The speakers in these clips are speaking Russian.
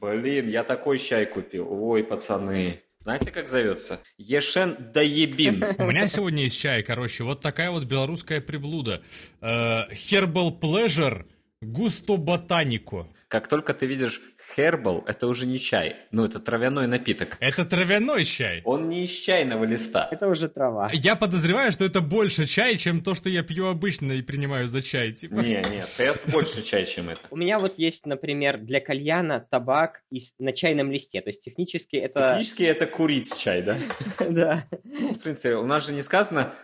Блин, я такой чай купил. Ой, пацаны. Знаете, как зовется? Ешен да ебин. У меня сегодня есть чай, короче, вот такая вот белорусская приблуда. Э, Herbal Pleasure Густо Ботанико. Как только ты видишь Herbal, это уже не чай. Ну, это травяной напиток. Это травяной чай. Он не из чайного листа. Это уже трава. Я подозреваю, что это больше чай, чем то, что я пью обычно и принимаю за чай. Типа. Не, не, ТС больше чай, чем это. У меня вот есть, например, для кальяна табак из, на чайном листе. То есть технически это... Технически это курить чай, да? Да. Ну, в принципе, у нас же не сказано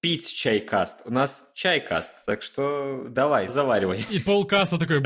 пить чайкаст. У нас чайкаст. Так что давай, заваривай. И полкаста такой...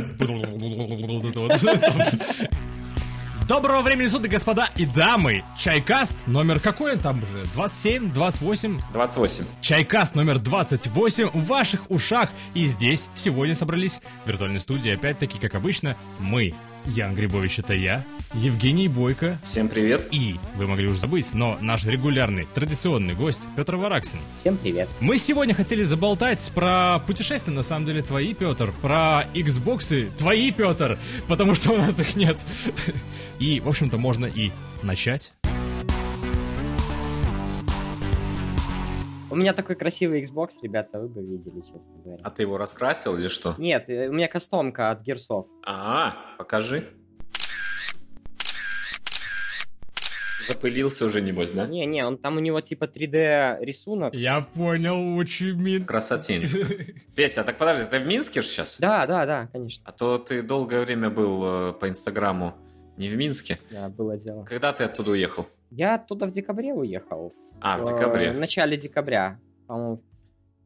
Доброго времени суток, господа и дамы! Чайкаст номер какой он там уже? 27, 28? 28. Чайкаст номер 28 в ваших ушах. И здесь сегодня собрались в виртуальной студии, опять-таки, как обычно, мы. Ян Грибович, это я, Евгений Бойко. Всем привет. И, вы могли уже забыть, но наш регулярный, традиционный гость Петр Вараксин. Всем привет. Мы сегодня хотели заболтать про путешествия, на самом деле, твои, Петр, про Xboxы, твои, Петр, потому что у нас их нет. И, в общем-то, можно и начать. У меня такой красивый Xbox, ребята, вы бы видели, честно говоря. А ты его раскрасил или что? Нет, э, у меня кастомка от Герсов. А, покажи. Запылился уже, небось, да? Не-не, он там у него типа 3D рисунок. Я понял, очень Красотень. Петя, а так подожди, ты в Минске же сейчас? Да, да, да, конечно. А то ты долгое время был э, по Инстаграму не в Минске. Да, было дело. Когда ты оттуда уехал? Я оттуда в декабре уехал. А, в декабре. Э, В начале декабря. По-моему,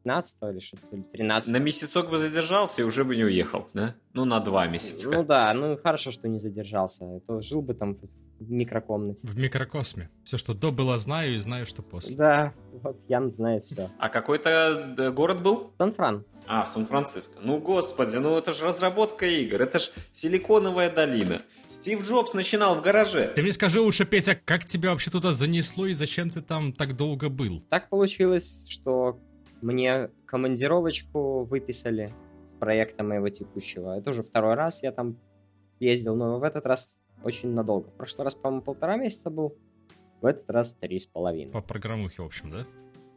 15 или что-то, или 13 На месяцок бы задержался и уже бы не уехал, да? Ну, на два месяца. Ну да, ну хорошо, что не задержался. А То жил бы там в микрокомнате. В микрокосме. Все, что до было, знаю, и знаю, что после. Да, вот Ян знает все. А какой-то э, город был? Сан-Фран. А, в Сан-Франциско. Ну, господи, ну это же разработка игр, это ж силиконовая долина. Стив Джобс начинал в гараже. Ты мне скажи лучше, Петя, как тебя вообще туда занесло и зачем ты там так долго был? Так получилось, что мне командировочку выписали с проекта моего текущего. Это уже второй раз я там ездил, но в этот раз очень надолго. В прошлый раз, по-моему, полтора месяца был. В этот раз три с половиной. По программухе, в общем, да?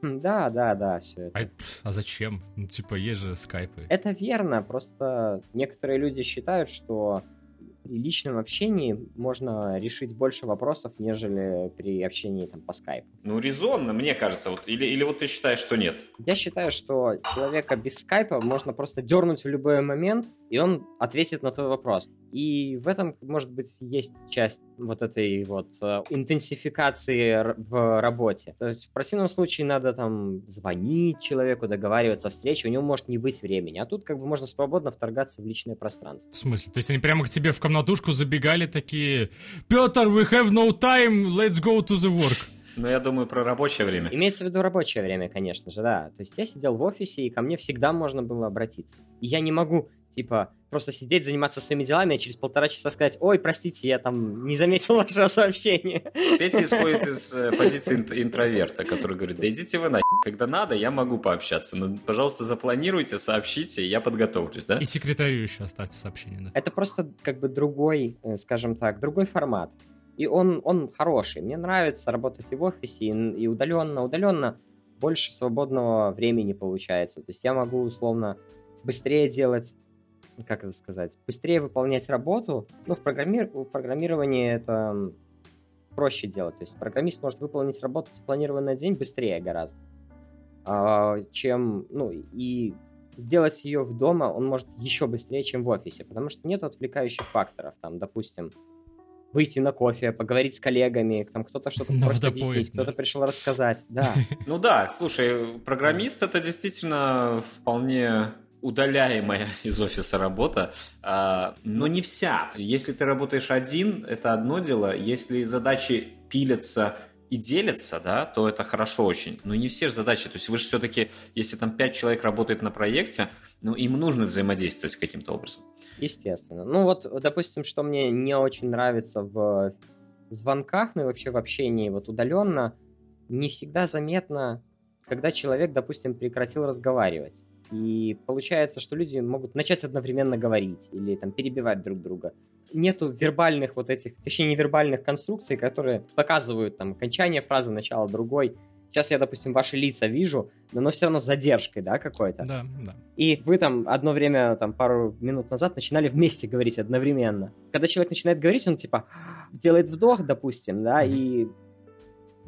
Да, да, да, все это. А, а зачем? Ну, типа, есть же скайпы. Это верно, просто некоторые люди считают, что при личном общении можно решить больше вопросов, нежели при общении там, по скайпу. Ну, резонно, мне кажется. Вот, или, или вот ты считаешь, что нет? Я считаю, что человека без скайпа можно просто дернуть в любой момент, и он ответит на твой вопрос. И в этом, может быть, есть часть вот этой вот э, интенсификации р- в работе. То есть в противном случае надо там звонить человеку, договариваться о встрече, у него может не быть времени. А тут как бы можно свободно вторгаться в личное пространство. В смысле? То есть они прямо к тебе в комнатушку забегали такие Петр, we have no time, let's go to the work. Ну, я думаю, про рабочее время. Имеется в виду рабочее время, конечно же, да. То есть я сидел в офисе, и ко мне всегда можно было обратиться. И я не могу, типа, просто сидеть, заниматься своими делами, а через полтора часа сказать, ой, простите, я там не заметил ваше сообщение. Петя исходит из э, позиции инт- интроверта, который говорит, да идите вы на когда надо, я могу пообщаться. Но, пожалуйста, запланируйте, сообщите, и я подготовлюсь, да? И секретарю еще оставьте сообщение, да. Это просто как бы другой, э, скажем так, другой формат. И он, он хороший. Мне нравится работать и в офисе, и, и удаленно. Удаленно больше свободного времени получается. То есть я могу условно быстрее делать, как это сказать, быстрее выполнять работу. Ну, в, программи... в программировании это проще делать. То есть программист может выполнить работу, запланированный на день, быстрее гораздо. А, чем, ну, и сделать ее в дома он может еще быстрее, чем в офисе, потому что нет отвлекающих факторов. Там, допустим, выйти на кофе, поговорить с коллегами, там кто-то что-то На просит объяснить, да. кто-то пришел рассказать. Да, Ну да, слушай, программист это действительно вполне удаляемая из офиса работа, а, но не вся. Если ты работаешь один, это одно дело. Если задачи пилятся и делятся, да, то это хорошо очень. Но не все же задачи. То есть вы же все-таки, если там пять человек работает на проекте, ну им нужно взаимодействовать каким-то образом. естественно. Ну вот, допустим, что мне не очень нравится в звонках, ну и вообще в общении вот удаленно, не всегда заметно, когда человек, допустим, прекратил разговаривать. И получается, что люди могут начать одновременно говорить или там перебивать друг друга. нету вербальных вот этих, точнее, невербальных конструкций, которые показывают там окончание фразы, начало другой. Сейчас я, допустим, ваши лица вижу, но оно все равно с задержкой, да, какой-то. Да, да. И вы там одно время, там, пару минут назад начинали вместе говорить одновременно. Когда человек начинает говорить, он типа делает вдох, допустим, да, mm-hmm. и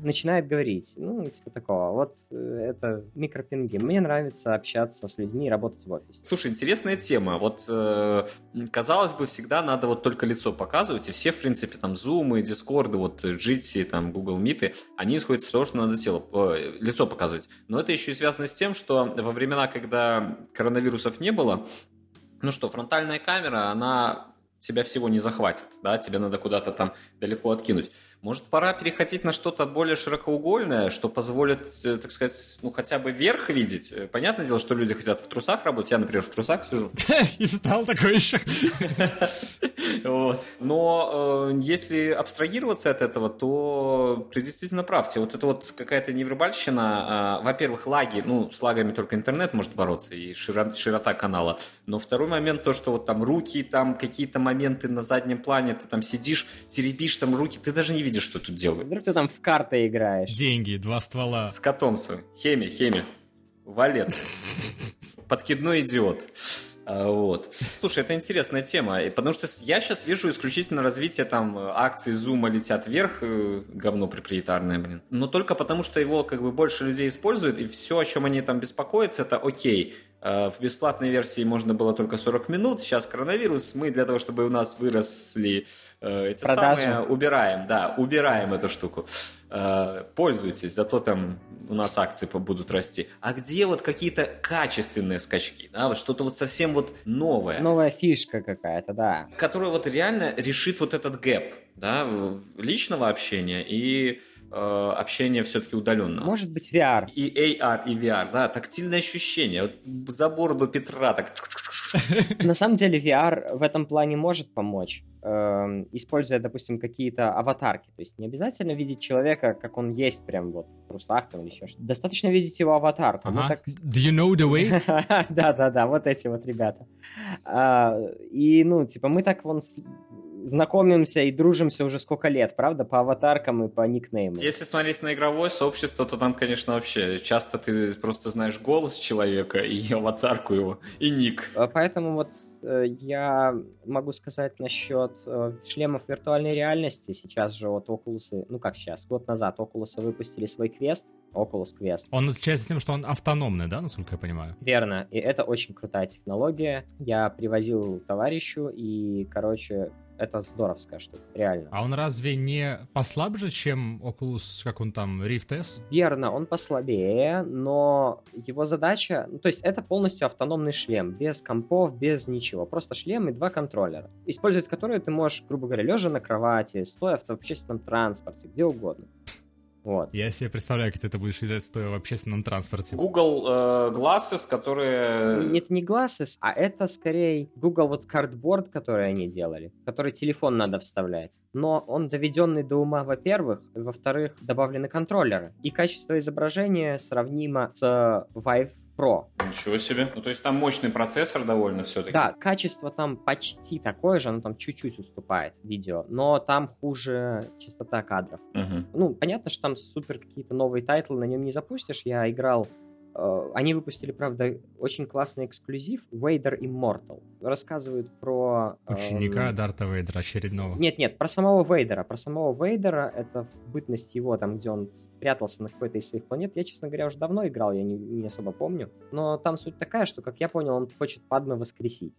начинает говорить. Ну, типа такого. Вот э, это микропинги. Мне нравится общаться с людьми и работать в офисе. Слушай, интересная тема. Вот, э, казалось бы, всегда надо вот только лицо показывать, и все, в принципе, там, Zoom, Discord, вот, Jitsi, там, Google Meet, они исходят из того, что надо тело, э, лицо показывать. Но это еще и связано с тем, что во времена, когда коронавирусов не было, ну что, фронтальная камера, она тебя всего не захватит, да, тебе надо куда-то там далеко откинуть. Может, пора переходить на что-то более широкоугольное, что позволит, э, так сказать, ну, хотя бы верх видеть? Э, понятное дело, что люди хотят в трусах работать. Я, например, в трусах сижу. И встал такой еще. Но э, если абстрагироваться от этого, то ты действительно прав. Вот это вот какая-то невербальщина. Э, во-первых, лаги. Ну, с лагами только интернет может бороться и широта канала. Но второй момент, то, что вот там руки, там какие-то моменты на заднем плане, ты там сидишь, теребишь там руки, ты даже не видишь что тут делают. Вдруг ты там в карты играешь. Деньги, два ствола. С котом своим. Хеми, хеми. Валет. Подкидной идиот. А, вот. Слушай, это интересная тема, потому что я сейчас вижу исключительно развитие там акций Зума летят вверх, э, говно проприетарное, блин. Но только потому, что его как бы больше людей используют, и все, о чем они там беспокоятся, это окей. Э, в бесплатной версии можно было только 40 минут, сейчас коронавирус, мы для того, чтобы у нас выросли Э, эти Продажи. самые убираем, да, убираем эту штуку. Э, пользуйтесь, зато там у нас акции будут расти. А где вот какие-то качественные скачки, да, вот что-то вот совсем вот новое. Новая фишка какая-то, да. Которая вот реально решит вот этот гэп, да, личного общения и э, общения все-таки удаленно. Может быть VR. И AR, и VR, да, тактильное ощущение. Вот за бороду Петра так... На самом деле VR в этом плане может помочь. Эм, используя, допустим, какие-то аватарки. То есть не обязательно видеть человека, как он есть, прям вот в трусах там или еще что-то. Достаточно видеть его аватарку. Ага. Так... Do you know the way? Да-да-да, вот эти вот ребята. А, и, ну, типа, мы так вон знакомимся и дружимся уже сколько лет, правда, по аватаркам и по никнеймам. Если смотреть на игровое сообщество, то там, конечно, вообще часто ты просто знаешь голос человека и аватарку его, и ник. А, поэтому вот э, я могу сказать насчет э, шлемов виртуальной реальности. Сейчас же вот Oculus, ну как сейчас, год назад Oculus выпустили свой квест, Oculus Quest. Он отличается тем, что он автономный, да, насколько я понимаю? Верно, и это очень крутая технология. Я привозил товарищу, и, короче, это здоровская штука, реально. А он разве не послабже, чем Oculus, как он там, Rift S? Верно, он послабее, но его задача, ну, то есть это полностью автономный шлем, без компов, без ничего, просто шлем и два контроллера, использовать которые ты можешь, грубо говоря, лежа на кровати, стоя в общественном транспорте, где угодно. Вот. Я себе представляю, как ты это будешь взять стоя в общественном транспорте. Google э, Glasses, которые... Это не Glasses, а это скорее Google вот Cardboard, который они делали, который телефон надо вставлять. Но он доведенный до ума, во-первых, во-вторых, добавлены контроллеры. И качество изображения сравнимо с Vive Pro. Ничего себе. Ну, то есть там мощный процессор довольно все-таки. Да, качество там почти такое же, оно там чуть-чуть уступает видео, но там хуже частота кадров. Угу. Ну, понятно, что там супер какие-то новые тайтлы на нем не запустишь. Я играл они выпустили, правда, очень классный эксклюзив Vader Immortal. Рассказывают про... Ученика эм... Дарта Вейдера очередного. Нет-нет, про самого Вейдера. Про самого Вейдера, это в бытность его, там, где он спрятался на какой-то из своих планет. Я, честно говоря, уже давно играл, я не, не особо помню. Но там суть такая, что, как я понял, он хочет Падме воскресить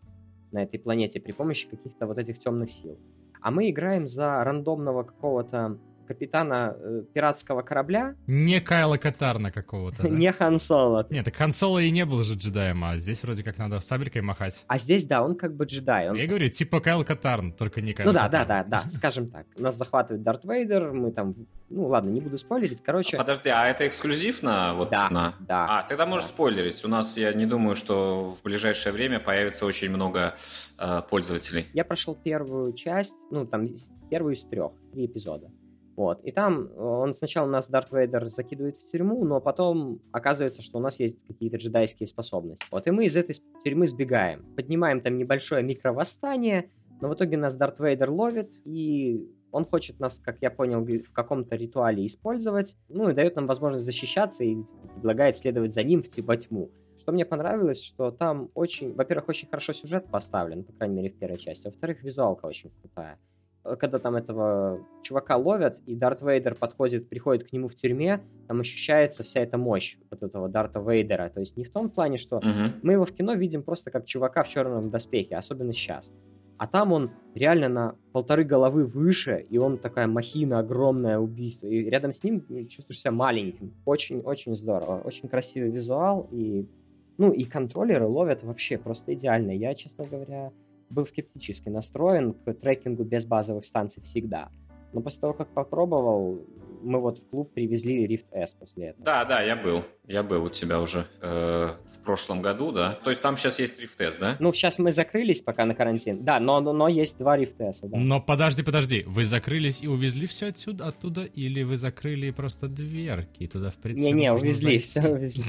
на этой планете при помощи каких-то вот этих темных сил. А мы играем за рандомного какого-то капитана э, пиратского корабля. Не Кайла Катарна какого-то, да? Не Хан Соло. Нет, так Хан Соло и не был же джедаем, а здесь вроде как надо сабелькой махать. А здесь, да, он как бы джедай. Он... Я говорю, типа Кайл Катарн, только не Кайл Ну да, да, да, да, скажем так. Нас захватывает Дарт Вейдер, мы там... Ну ладно, не буду спойлерить, короче... А, подожди, а это эксклюзив на... Вот, да, на... да. А, тогда можешь да. спойлерить. У нас, я не думаю, что в ближайшее время появится очень много э, пользователей. Я прошел первую часть, ну там первую из трех, три эпизода. Вот. И там э, он сначала нас Дарт Вейдер закидывает в тюрьму, но потом оказывается, что у нас есть какие-то джедайские способности. Вот и мы из этой тюрьмы сбегаем. Поднимаем там небольшое микровосстание, Но в итоге нас Дарт Вейдер ловит, и он хочет нас, как я понял, в каком-то ритуале использовать, ну и дает нам возможность защищаться и предлагает следовать за ним в типа тьму. Что мне понравилось, что там очень, во-первых, очень хорошо сюжет поставлен, по крайней мере в первой части, во-вторых, визуалка очень крутая. Когда там этого чувака ловят, и Дарт Вейдер подходит, приходит к нему в тюрьме, там ощущается вся эта мощь вот этого Дарта Вейдера. То есть не в том плане, что uh-huh. мы его в кино видим просто как чувака в черном доспехе, особенно сейчас. А там он реально на полторы головы выше, и он такая махина, огромное убийство. И рядом с ним чувствуешь себя маленьким. Очень-очень здорово. Очень красивый визуал. И, ну, и контроллеры ловят вообще просто идеально. Я, честно говоря, был скептически настроен к трекингу без базовых станций всегда. Но после того, как попробовал, мы вот в клуб привезли Rift S после этого. Да, да, я был. Я был у тебя уже э, в прошлом году, да. То есть там сейчас есть Rift S, да? Ну, сейчас мы закрылись пока на карантин. Да, но, но, но есть два Rift S, да. Но подожди, подожди. Вы закрылись и увезли все отсюда, оттуда? Или вы закрыли просто дверки туда, в принципе, Не-не, увезли, все увезли.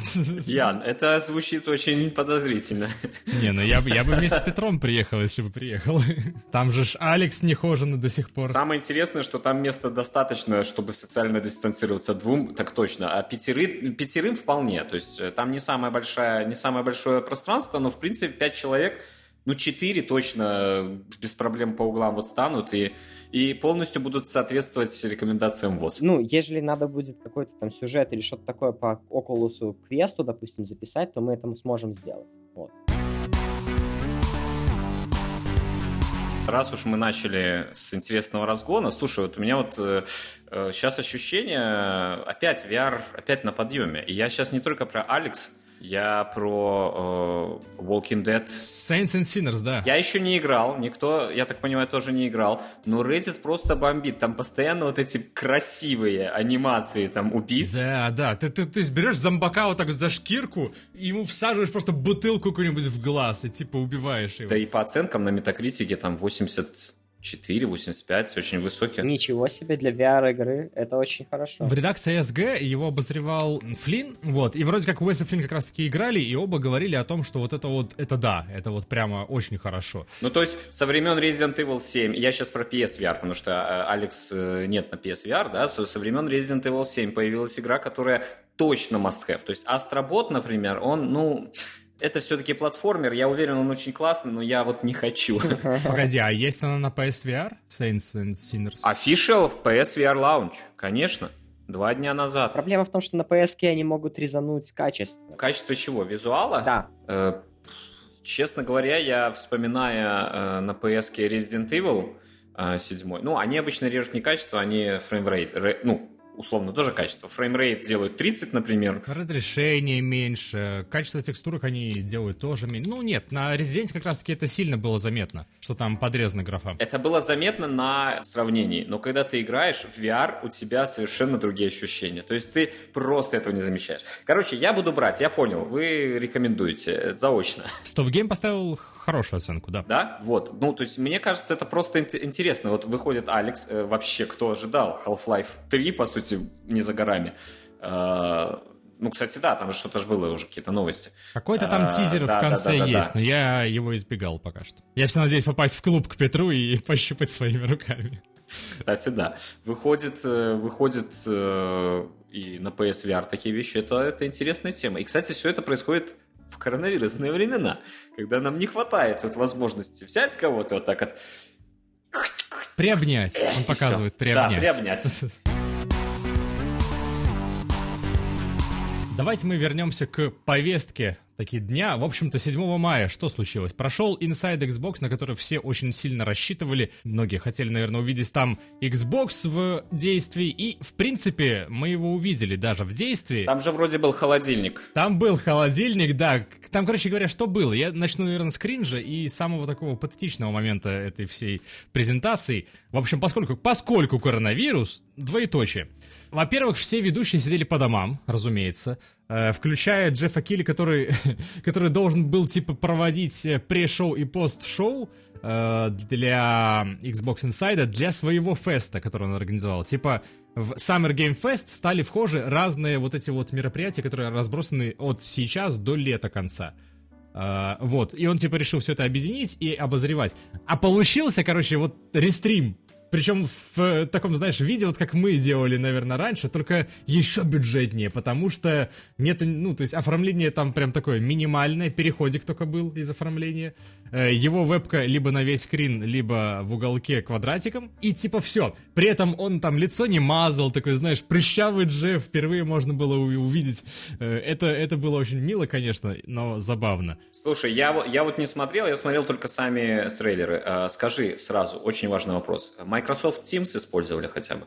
Ян, это звучит очень подозрительно. Не, ну я, я бы вместе с Петром приехал, если бы приехал. Там же ж Алекс нехоженный до сих пор. Самое интересное, что там места достаточно, чтобы социально дистанцироваться двум, так точно. А пятеры, пятерым вполне. То есть э, там не самое большое, не самое большое пространство, но в принципе пять человек, ну четыре точно без проблем по углам вот станут и и полностью будут соответствовать рекомендациям ВОЗ. Ну, если надо будет какой-то там сюжет или что-то такое по Окулусу квесту, допустим, записать, то мы это сможем сделать. Вот. Раз уж мы начали с интересного разгона, слушай, вот у меня вот э, э, сейчас ощущение, опять VR, опять на подъеме. И я сейчас не только про Алекс, я про э, Walking Dead. Saints and Sinners, да. Я еще не играл, никто, я так понимаю, тоже не играл, но Reddit просто бомбит. Там постоянно вот эти красивые анимации там убийств. Да, да. Ты, ты, ты берешь зомбака вот так за шкирку, и ему всаживаешь просто бутылку какую-нибудь в глаз, и типа убиваешь его. Да и по оценкам на метакритике там 80 4,85, очень высокий. Ничего себе для VR-игры, это очень хорошо. В редакции SG его обозревал Флинн, вот, и вроде как Уэс и Флинн как раз-таки играли, и оба говорили о том, что вот это вот, это да, это вот прямо очень хорошо. Ну, то есть, со времен Resident Evil 7, я сейчас про PSVR, потому что э, Алекс э, нет на PSVR, да, со, времен Resident Evil 7 появилась игра, которая точно must-have. То есть, Astrobot, например, он, ну, это все-таки платформер, я уверен, он очень классный, но я вот не хочу. Погоди, а есть она на PSVR? Saints and Sinners? Official в PSVR Lounge, конечно. Два дня назад. Проблема в том, что на PSK они могут резануть качество. Качество чего? Визуала? Да. Э, честно говоря, я вспоминая э, на PSK Resident Evil э, 7, ну, они обычно режут не качество, они фреймрейт, ну, условно тоже качество. Фреймрейт делают 30, например. Разрешение меньше, качество текстурок они делают тоже меньше. Ну нет, на Resident как раз-таки это сильно было заметно, что там подрезана графа. Это было заметно на сравнении, но когда ты играешь в VR, у тебя совершенно другие ощущения. То есть ты просто этого не замечаешь. Короче, я буду брать, я понял, вы рекомендуете заочно. StopGame поставил хорошую оценку, да. Да? Вот. Ну, то есть, мне кажется, это просто интересно. Вот выходит Alyx, э, вообще, кто ожидал Half-Life 3, по сути, не за горами. Э, ну, кстати, да, там же что-то же было уже, какие-то новости. Какой-то там а, тизер да, в конце да, да, есть, но я его избегал пока что. Я все надеюсь попасть в клуб к Петру и пощупать своими руками. Кстати, да. Выходит, э, выходит э, и на PSVR такие вещи. Это, это интересная тема. И, кстати, все это происходит в коронавирусные времена, когда нам не хватает вот возможности взять кого-то вот так вот... Приобнять. Он показывает, приобнять. Да, приобнять. Давайте мы вернемся к повестке такие дня. В общем-то, 7 мая что случилось? Прошел Inside Xbox, на который все очень сильно рассчитывали. Многие хотели, наверное, увидеть там Xbox в действии. И, в принципе, мы его увидели даже в действии. Там же вроде был холодильник. Там был холодильник, да. Там, короче говоря, что было? Я начну, наверное, с кринжа и самого такого патетичного момента этой всей презентации. В общем, поскольку, поскольку коронавирус, двоеточие. Во-первых, все ведущие сидели по домам, разумеется, э, включая Джеффа Килли, который, который должен был, типа, проводить э, пре-шоу и пост-шоу э, для Xbox Inside, для своего феста, который он организовал. Типа, в Summer Game Fest стали вхожи разные вот эти вот мероприятия, которые разбросаны от сейчас до лета конца. Вот, и он типа решил все это объединить и обозревать. А получился, короче, вот рестрим причем в э, таком, знаешь, виде, вот как мы делали, наверное, раньше, только еще бюджетнее, потому что нет, ну, то есть оформление там прям такое минимальное, переходик только был из оформления. Э, его вебка либо на весь скрин, либо в уголке квадратиком, и типа все. При этом он там лицо не мазал, такой, знаешь, прыщавый Джефф, впервые можно было увидеть. Э, это, это было очень мило, конечно, но забавно. Слушай, я, я вот не смотрел, я смотрел только сами трейлеры. Скажи сразу, очень важный вопрос. Microsoft Teams использовали хотя бы?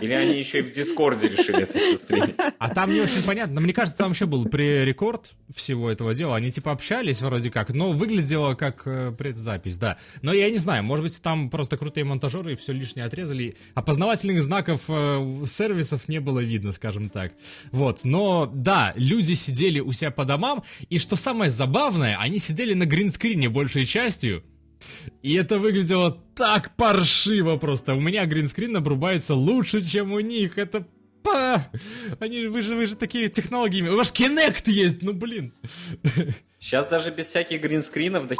Или они еще и в Дискорде решили это все стримить? А там не очень понятно. Но мне кажется, там еще был пререкорд всего этого дела. Они типа общались вроде как, но выглядело как э, предзапись, да. Но я не знаю, может быть, там просто крутые монтажеры и все лишнее отрезали. Опознавательных знаков э, сервисов не было видно, скажем так. Вот. Но да, люди сидели у себя по домам, и что самое забавное, они сидели на гринскрине большей частью, и это выглядело так паршиво просто. У меня гринскрин обрубается лучше, чем у них. Это па! Они, вы же, вы же такие технологии. У вас Kinect есть, ну блин. Сейчас даже без всяких гринскринов до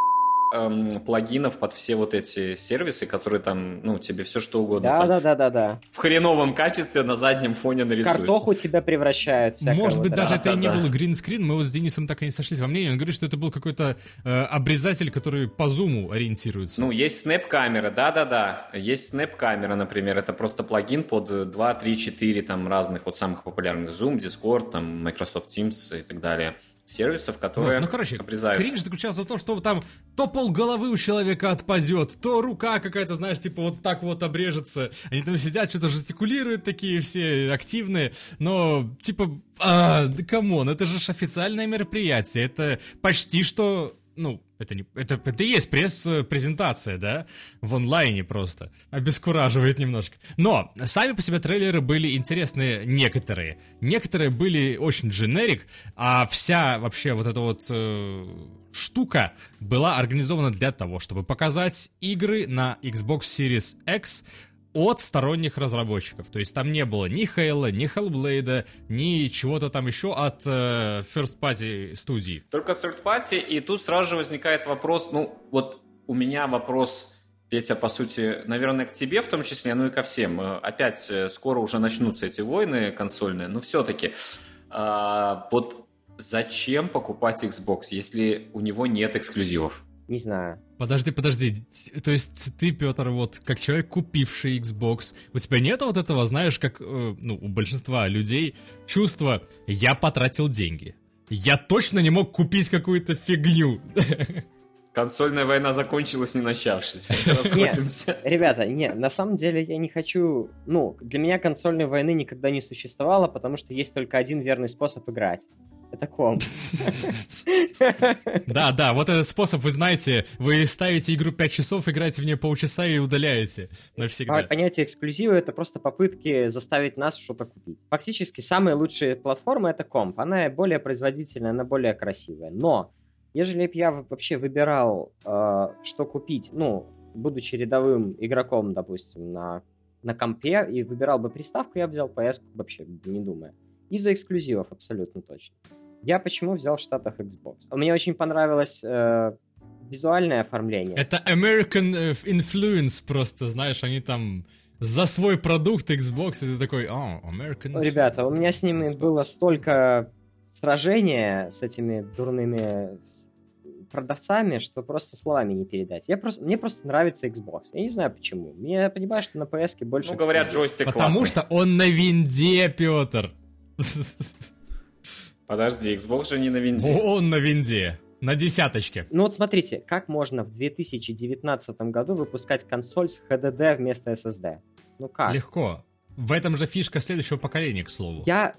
эм, плагинов под все вот эти сервисы, которые там, ну, тебе все что угодно. Да, да, да, да, да. В хреновом качестве на заднем фоне нарисуют. Картоху тебя превращают. Может быть, вот даже это и не был гринскрин. Мы вот с Денисом так и не сошлись во мнении. Он говорит, что это был какой-то э, обрезатель, который по зуму ориентируется. Ну, есть снэп-камера, да-да-да. Есть снэп-камера, например. Это просто плагин под 2, 3, 4 там разных вот самых популярных. Zoom, Discord, там Microsoft Teams и так далее сервисов, которые вот, ну, короче, обрезают. кринж заключался в том, что там то пол головы у человека отпадет, то рука какая-то, знаешь, типа вот так вот обрежется. Они там сидят, что-то жестикулируют такие все активные, но типа, а, да come on, это же официальное мероприятие, это почти что ну, это не, это, это и есть пресс-презентация, да, в онлайне просто. Обескураживает немножко. Но сами по себе трейлеры были интересные некоторые. Некоторые были очень дженерик, а вся вообще вот эта вот э, штука была организована для того, чтобы показать игры на Xbox Series X от сторонних разработчиков. То есть там не было ни Halo, ни Hellblade, ни чего-то там еще от э, First Party студии. Только Third Party, и тут сразу же возникает вопрос, ну вот у меня вопрос, Петя, по сути, наверное, к тебе в том числе, ну и ко всем. Э, опять э, скоро уже начнутся эти войны консольные, но все-таки а, вот зачем покупать Xbox, если у него нет эксклюзивов? Не знаю. Подожди, подожди. То есть ты, Петр, вот как человек, купивший Xbox, у тебя нет вот этого, знаешь, как э, ну, у большинства людей, чувства «я потратил деньги». Я точно не мог купить какую-то фигню. Консольная война закончилась, не начавшись. Расходимся. ребята, не, на самом деле я не хочу... Ну, для меня консольной войны никогда не существовало, потому что есть только один верный способ играть. Это комп. Да, да, вот этот способ, вы знаете, вы ставите игру 5 часов, играете в нее полчаса и удаляете навсегда. Понятие эксклюзива — это просто попытки заставить нас что-то купить. Фактически, самая лучшая платформа — это комп. Она более производительная, она более красивая. Но, ежели бы я вообще выбирал, э, что купить, ну, будучи рядовым игроком, допустим, на, на компе, и выбирал бы приставку, я бы взял PS вообще, не думая. Из-за эксклюзивов абсолютно точно. Я почему взял в Штатах Xbox? Мне очень понравилось э, визуальное оформление. Это American э, Influence просто, знаешь, они там за свой продукт Xbox, и ты такой, о, oh, American. Ребята, у меня с ними Xbox. было столько сражения с этими дурными продавцами, что просто словами не передать. Я просто, мне просто нравится Xbox. Я не знаю почему. Я понимаю, что на PS больше... Ну, говорят, джойстик Потому классный. что он на винде, Петр. Подожди, Xbox же не на винде. Он на винде. На десяточке. Ну вот смотрите, как можно в 2019 году выпускать консоль с HDD вместо SSD? Ну как? Легко. В этом же фишка следующего поколения, к слову. Я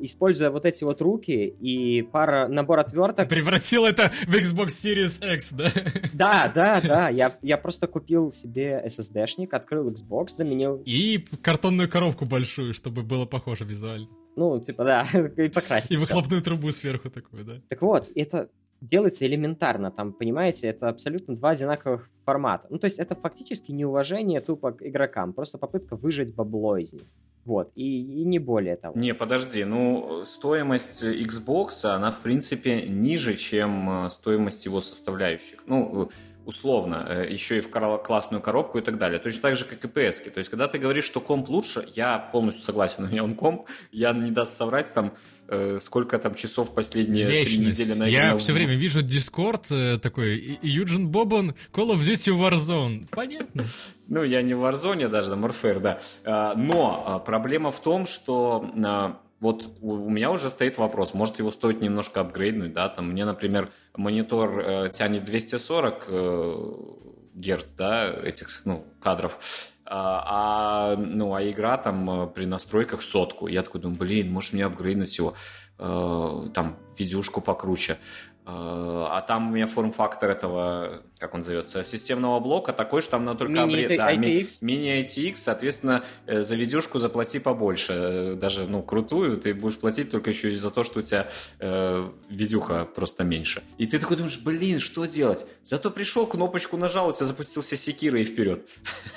используя вот эти вот руки и пара набор отверток... Превратил это в Xbox Series X, да? Да, да, да. Я, я просто купил себе SSD-шник, открыл Xbox, заменил... И картонную коробку большую, чтобы было похоже визуально. Ну, типа, да, и покрасить. И выхлопную трубу сверху такую, да. Так вот, это делается элементарно, там, понимаете, это абсолютно два одинаковых формата. Ну, то есть это фактически неуважение тупо к игрокам, просто попытка выжать бабло из них. Вот, и, и не более того. Не, подожди, ну, стоимость Xbox, она, в принципе, ниже, чем э, стоимость его составляющих. Ну, условно, э, еще и в классную коробку и так далее. Точно так же, как и PS. То есть, когда ты говоришь, что комп лучше, я полностью согласен, у меня он комп, я не даст соврать там, э, сколько там часов последние три недели на Я все время вижу Discord э, такой, Юджин Бобан, Call of Duty Warzone. Понятно. Ну, я не в Warzone даже, на Warfare, да. А, но а, проблема в том, что а, вот у меня уже стоит вопрос, может его стоит немножко апгрейднуть, да, там мне, например, монитор э, тянет 240 э, герц, да, этих, ну, кадров, а, а, ну, а игра там э, при настройках сотку. Я такой думаю, блин, может мне апгрейднуть его, э, там, видюшку покруче. Э, а там у меня форм-фактор этого, как он зовется, системного блока такой, что там надо только мини обред... да, ITX, соответственно, э, за видюшку заплати побольше. Даже, ну, крутую, ты будешь платить только еще из-за то, что у тебя э, видюха просто меньше. И ты такой думаешь, блин, что делать? Зато пришел, кнопочку нажал, у тебя запустился секира и вперед.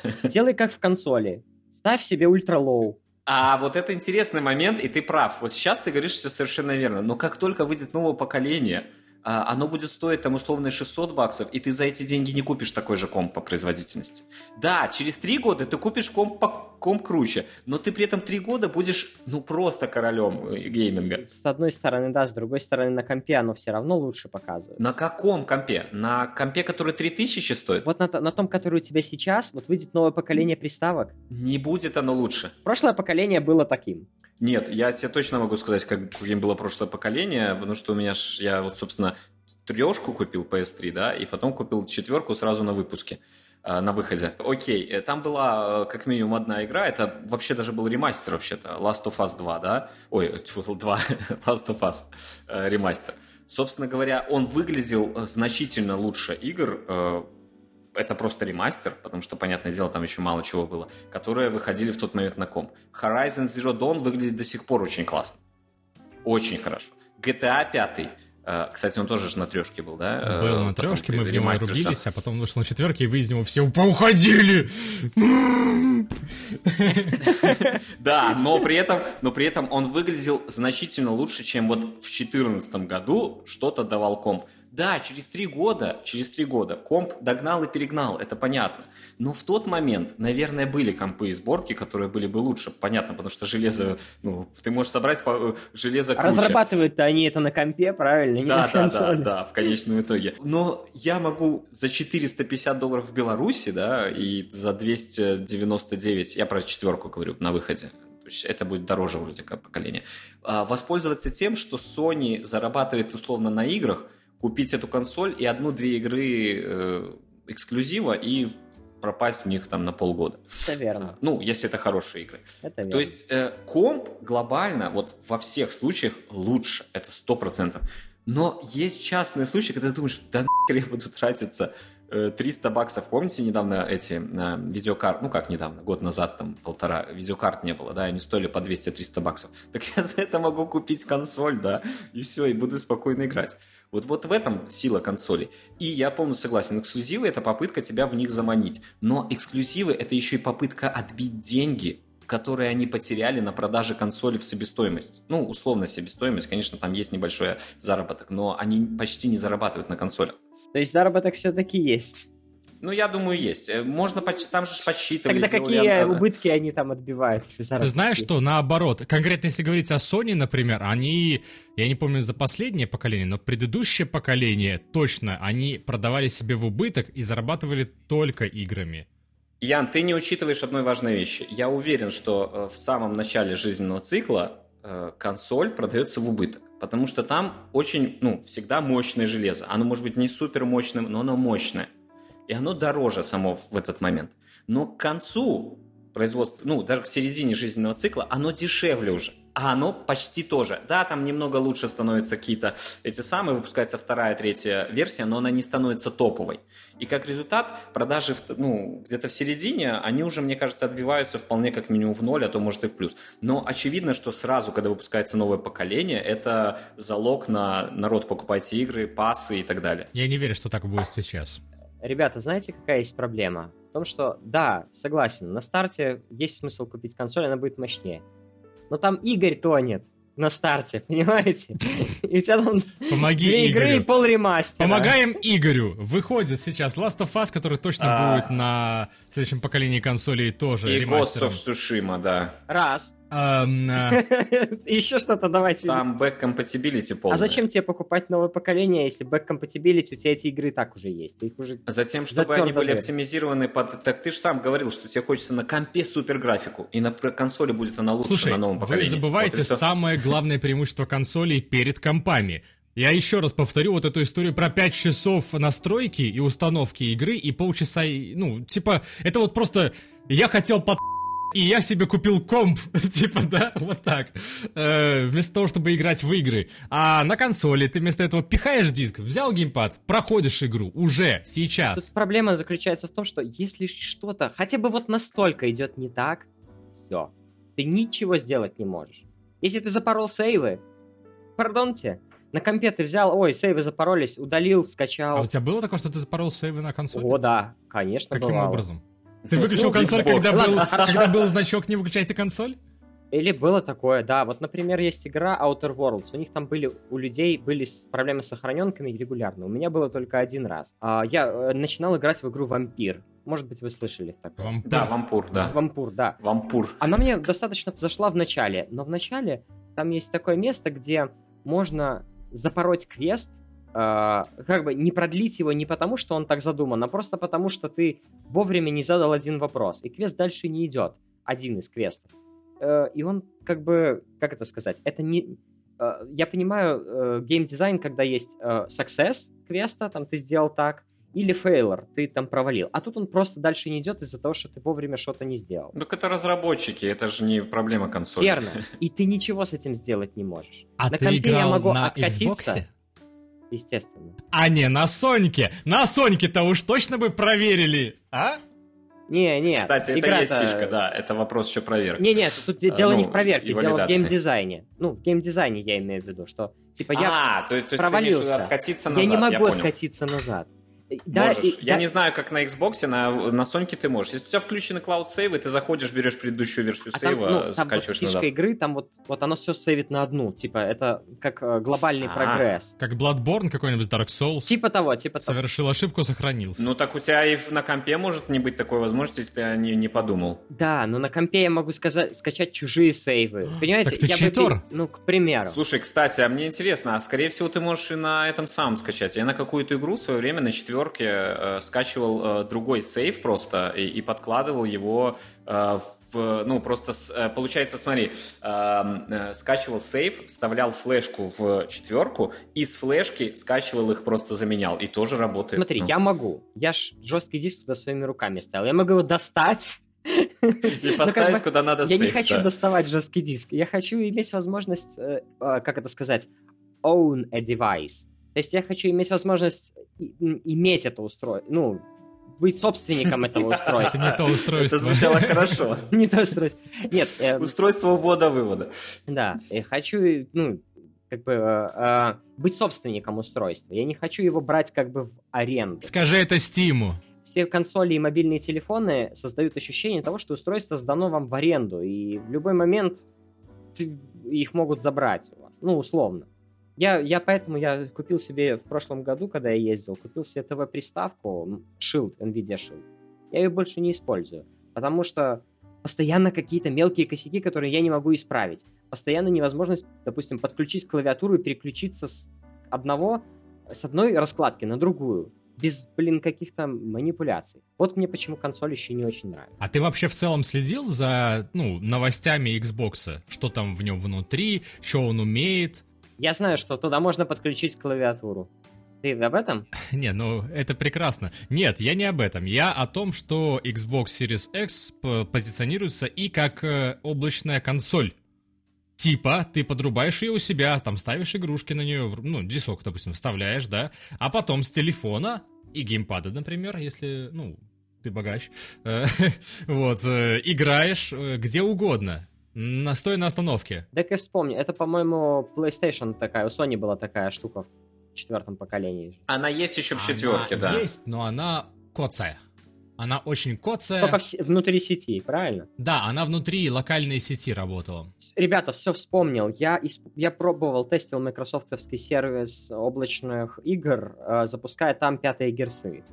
Делай как в консоли. Ставь себе ultra low. А вот это интересный момент, и ты прав. Вот сейчас ты говоришь все совершенно верно. Но как только выйдет новое поколение, а, оно будет стоить там условно 600 баксов, и ты за эти деньги не купишь такой же комп по производительности. Да, через три года ты купишь комп, по, комп круче, но ты при этом три года будешь, ну, просто королем э, гейминга. С одной стороны, да, с другой стороны, на компе оно все равно лучше показывает. На каком компе? На компе, который 3000 стоит? Вот на, на том, который у тебя сейчас, вот выйдет новое поколение приставок. Не будет оно лучше. Прошлое поколение было таким. Нет, я тебе точно могу сказать, как, каким было прошлое поколение, потому что у меня ж, я вот, собственно, трешку купил PS3, да, и потом купил четверку сразу на выпуске э, на выходе. Окей, э, там была э, как минимум одна игра, это вообще даже был ремастер вообще-то, Last of Us 2, да? Ой, 2, Last of Us ремастер. Собственно говоря, он выглядел значительно лучше игр, это просто ремастер, потому что, понятное дело, там еще мало чего было, которые выходили в тот момент на комп. Horizon Zero Dawn выглядит до сих пор очень классно. Очень хорошо. GTA 5 э, кстати, он тоже же на трешке был, да? Был на трешке, мы в него рубились, а потом вышел на четверке, и вы из него все поуходили. Да, но при этом, но при этом он выглядел значительно лучше, чем вот в 2014 году что-то давал комп. Да, через три года, через три года комп догнал и перегнал, это понятно. Но в тот момент, наверное, были компы и сборки, которые были бы лучше. Понятно, потому что железо, ну, ты можешь собрать э, железо круче. Разрабатывают-то они это на компе, правильно? Не да, да, да, да, в конечном итоге. Но я могу за 450 долларов в Беларуси, да, и за 299, я про четверку говорю, на выходе, то есть это будет дороже вроде как поколение. А, воспользоваться тем, что Sony зарабатывает условно на играх, купить эту консоль и одну-две игры э, эксклюзива и пропасть в них там на полгода. Это верно. А, ну, если это хорошие игры. Это верно. То есть э, комп глобально вот во всех случаях лучше, это сто процентов. Но есть частные случаи, когда ты думаешь, да нахер я буду тратиться 300 э, баксов. Помните недавно эти э, видеокарт, ну как недавно, год назад, там полтора, видеокарт не было, да, они стоили по 200-300 баксов. Так я за это могу купить консоль, да, и все, и буду спокойно играть. Вот, вот в этом сила консоли. И я полностью согласен, эксклюзивы – это попытка тебя в них заманить. Но эксклюзивы – это еще и попытка отбить деньги, которые они потеряли на продаже консоли в себестоимость. Ну, условно себестоимость, конечно, там есть небольшой заработок, но они почти не зарабатывают на консолях. То есть заработок все-таки есть. Ну, я думаю, есть. Э, можно, там же подсчитывать. Тогда какие убытки они там отбивают? Ты знаешь что, наоборот. Конкретно, если говорить о Sony, например, они, я не помню за последнее поколение, но предыдущее поколение точно, они продавали себе в убыток и зарабатывали только играми. Ян, ты не учитываешь одной важной вещи. Я уверен, что э, в самом начале жизненного цикла э, консоль продается в убыток. Потому что там очень, ну, всегда мощное железо. Оно может быть не супер мощным, но оно мощное и оно дороже само в этот момент. Но к концу производства, ну, даже к середине жизненного цикла, оно дешевле уже. А оно почти тоже. Да, там немного лучше становятся какие-то эти самые, выпускается вторая, третья версия, но она не становится топовой. И как результат, продажи ну, где-то в середине, они уже, мне кажется, отбиваются вполне как минимум в ноль, а то может и в плюс. Но очевидно, что сразу, когда выпускается новое поколение, это залог на народ покупайте игры, пасы и так далее. Я не верю, что так будет сейчас. Ребята, знаете, какая есть проблема? в том, что, да, согласен, на старте есть смысл купить консоль, она будет мощнее. Но там Игорь тонет на старте, понимаете? И у тебя там Помоги две игры и Игорю. пол ремастера. Помогаем Игорю. Выходит сейчас Last of Us, который точно А. будет на следующем поколении консолей тоже И Ghost ремастером. of Tsushima, да. Раз. Эм, э, Еще что-то давайте. Там back-compatibility полный. А зачем тебе покупать новое поколение, если back-compatibility у тебя эти игры так уже есть? Ты их уже... Затем, чтобы они были оптимизированы под... Так ты же сам говорил, что тебе хочется на компе супер графику, и на консоли будет она лучше Слушай, на новом вы поколении. забываете Вот самое главное преимущество консолей перед компами. Я еще раз повторю вот эту историю про 5 часов настройки и установки игры и полчаса, ну, типа, это вот просто я хотел под и я себе купил комп, типа, да, вот так, Э, вместо того, чтобы играть в игры. А на консоли ты вместо этого пихаешь диск, взял геймпад, проходишь игру уже, сейчас. Тут проблема заключается в том, что если что-то хотя бы вот настолько идет не так, все. Ты ничего сделать не можешь. Если ты запорол сейвы, пардонте, на компе ты взял, ой, сейвы запоролись, удалил, А скачал. у тебя было такое, что ты запорол сейвы на консоли? О, да, конечно, Каким бывало. образом? Ты выключил консоль, когда был, когда был значок «Не выключайте консоль»? Или было такое, да. Вот, например, есть игра Outer Worlds. У них там были, у людей были проблемы с сохраненками регулярно. У меня было только один раз. А, я э, начинал играть в игру Вампир. Может быть, вы слышали такое. Вампир. Да, вампур, да. Вампур, да. Вампур. Она мне достаточно зашла в начале, но в начале там есть такое место, где можно запороть квест, как бы не продлить его не потому, что он так задуман, а просто потому, что ты вовремя не задал один вопрос, и квест дальше не идет, один из квестов. Э, и он как бы, как это сказать, это не... э, я понимаю э, геймдизайн, когда есть э, success квеста, там ты сделал так, или failure, ты там провалил. А тут он просто дальше не идет из-за того, что ты вовремя что-то не сделал. Ну, это разработчики, это же не проблема консоли. Верно. И ты ничего с этим сделать не можешь. А на ты компе я играл могу на откатиться. Xbox? Естественно. А не на Соньке. На Соньке-то уж точно бы проверили, а? Не, не. Кстати, это игра-то- есть фишка, да, это вопрос еще проверки. Не, нет, тут де- А, дело не ну, в проверке, дело в геймдизайне. Ну, в геймдизайне я имею в виду, что типа я, а, то есть, то есть ты провалился. откатиться я назад, не могу понял. откатиться назад. Да, Можешь. и- Я да, не знаю, как на Xbox, на, на Sony ты можешь. Если у тебя включены клауд сейвы, ты заходишь, берешь предыдущую версию а там, сейва, ну, там вот закачиваешь фишка назад. игры, там вот, вот оно все сейвит на одну. Типа, это как э, глобальный А. прогресс. Как Bloodborne какой-нибудь Dark Souls. Типа того, типа того. Совершил ошибку, сохранился. Ну так у тебя и на компе может не быть такой возможности, если ты не, не подумал. Да, но на компе я могу сказать, скачать чужие сейвы. Понимаете? Так ты я бы читер. пи- ну, к примеру. Слушай, кстати, а мне интересно, а скорее всего ты можешь и на этом самом скачать. Я на какую-то игру в свое время на четверке э, скачивал э, другой сейв просто и, и подкладывал его э, в, ну просто с- э, получается, смотри, э, э, скачивал сейв, вставлял флешку в четверку и с флешки скачивал их просто заменял и тоже работает. Смотри, Ну. я могу. Я ж жесткий диск туда своими руками ставил. Я могу его достать. и Ну, поставить как бы, куда надо Я не хочу да. доставать жесткий диск. Я хочу иметь возможность, э, э, как это сказать, own a device. То есть я хочу иметь возможность иметь это устройство. Ну, быть собственником этого Это устройства. не то устройство. Это звучало хорошо. Не то устройство. Нет, э, Устройство ввода-вывода. Да, я хочу, ну, как бы, э, э, быть собственником устройства. Я не хочу его брать как бы в аренду. Скажи это Стиму. Все консоли и мобильные телефоны создают ощущение того, что устройство сдано вам в аренду, и в любой момент их могут забрать у вас. Ну, условно. Я, я поэтому я купил себе в прошлом году, когда я ездил, купил себе ТВ-приставку Shield, NVIDIA Shield. Я ее больше не использую, потому что постоянно какие-то мелкие косяки, которые я не могу исправить. Постоянно невозможность, допустим, подключить клавиатуру и переключиться с одного, с одной раскладки на другую. Без, блин, каких-то манипуляций. Вот мне почему консоль еще не очень нравится. А ты вообще в целом следил за, ну, новостями Xbox? Что там в нем внутри, что он умеет? Я знаю, что туда можно подключить клавиатуру. Ты об этом? Не, ну это прекрасно. Нет, я не об этом. Я о том, что Xbox Series X позиционируется и как э, облачная консоль. Типа, ты подрубаешь ее у себя, там ставишь игрушки на нее, ну, дисок, допустим, вставляешь, да, а потом с телефона и геймпада, например, если, ну, ты богач, э, вот, э, играешь э, где угодно, на, стоя на остановке. Так и вспомни, это, по-моему, PlayStation такая, у Sony была такая штука в четвертом поколении. Она есть еще в Она четверке, да. есть, но она коцая. Она очень коцая. Только в, внутри сети, правильно? Да, она внутри локальной сети работала. Ребята, все вспомнил. Я, я пробовал, тестил майкрософтовский сервис облачных игр, э, запуская там пятые герсы.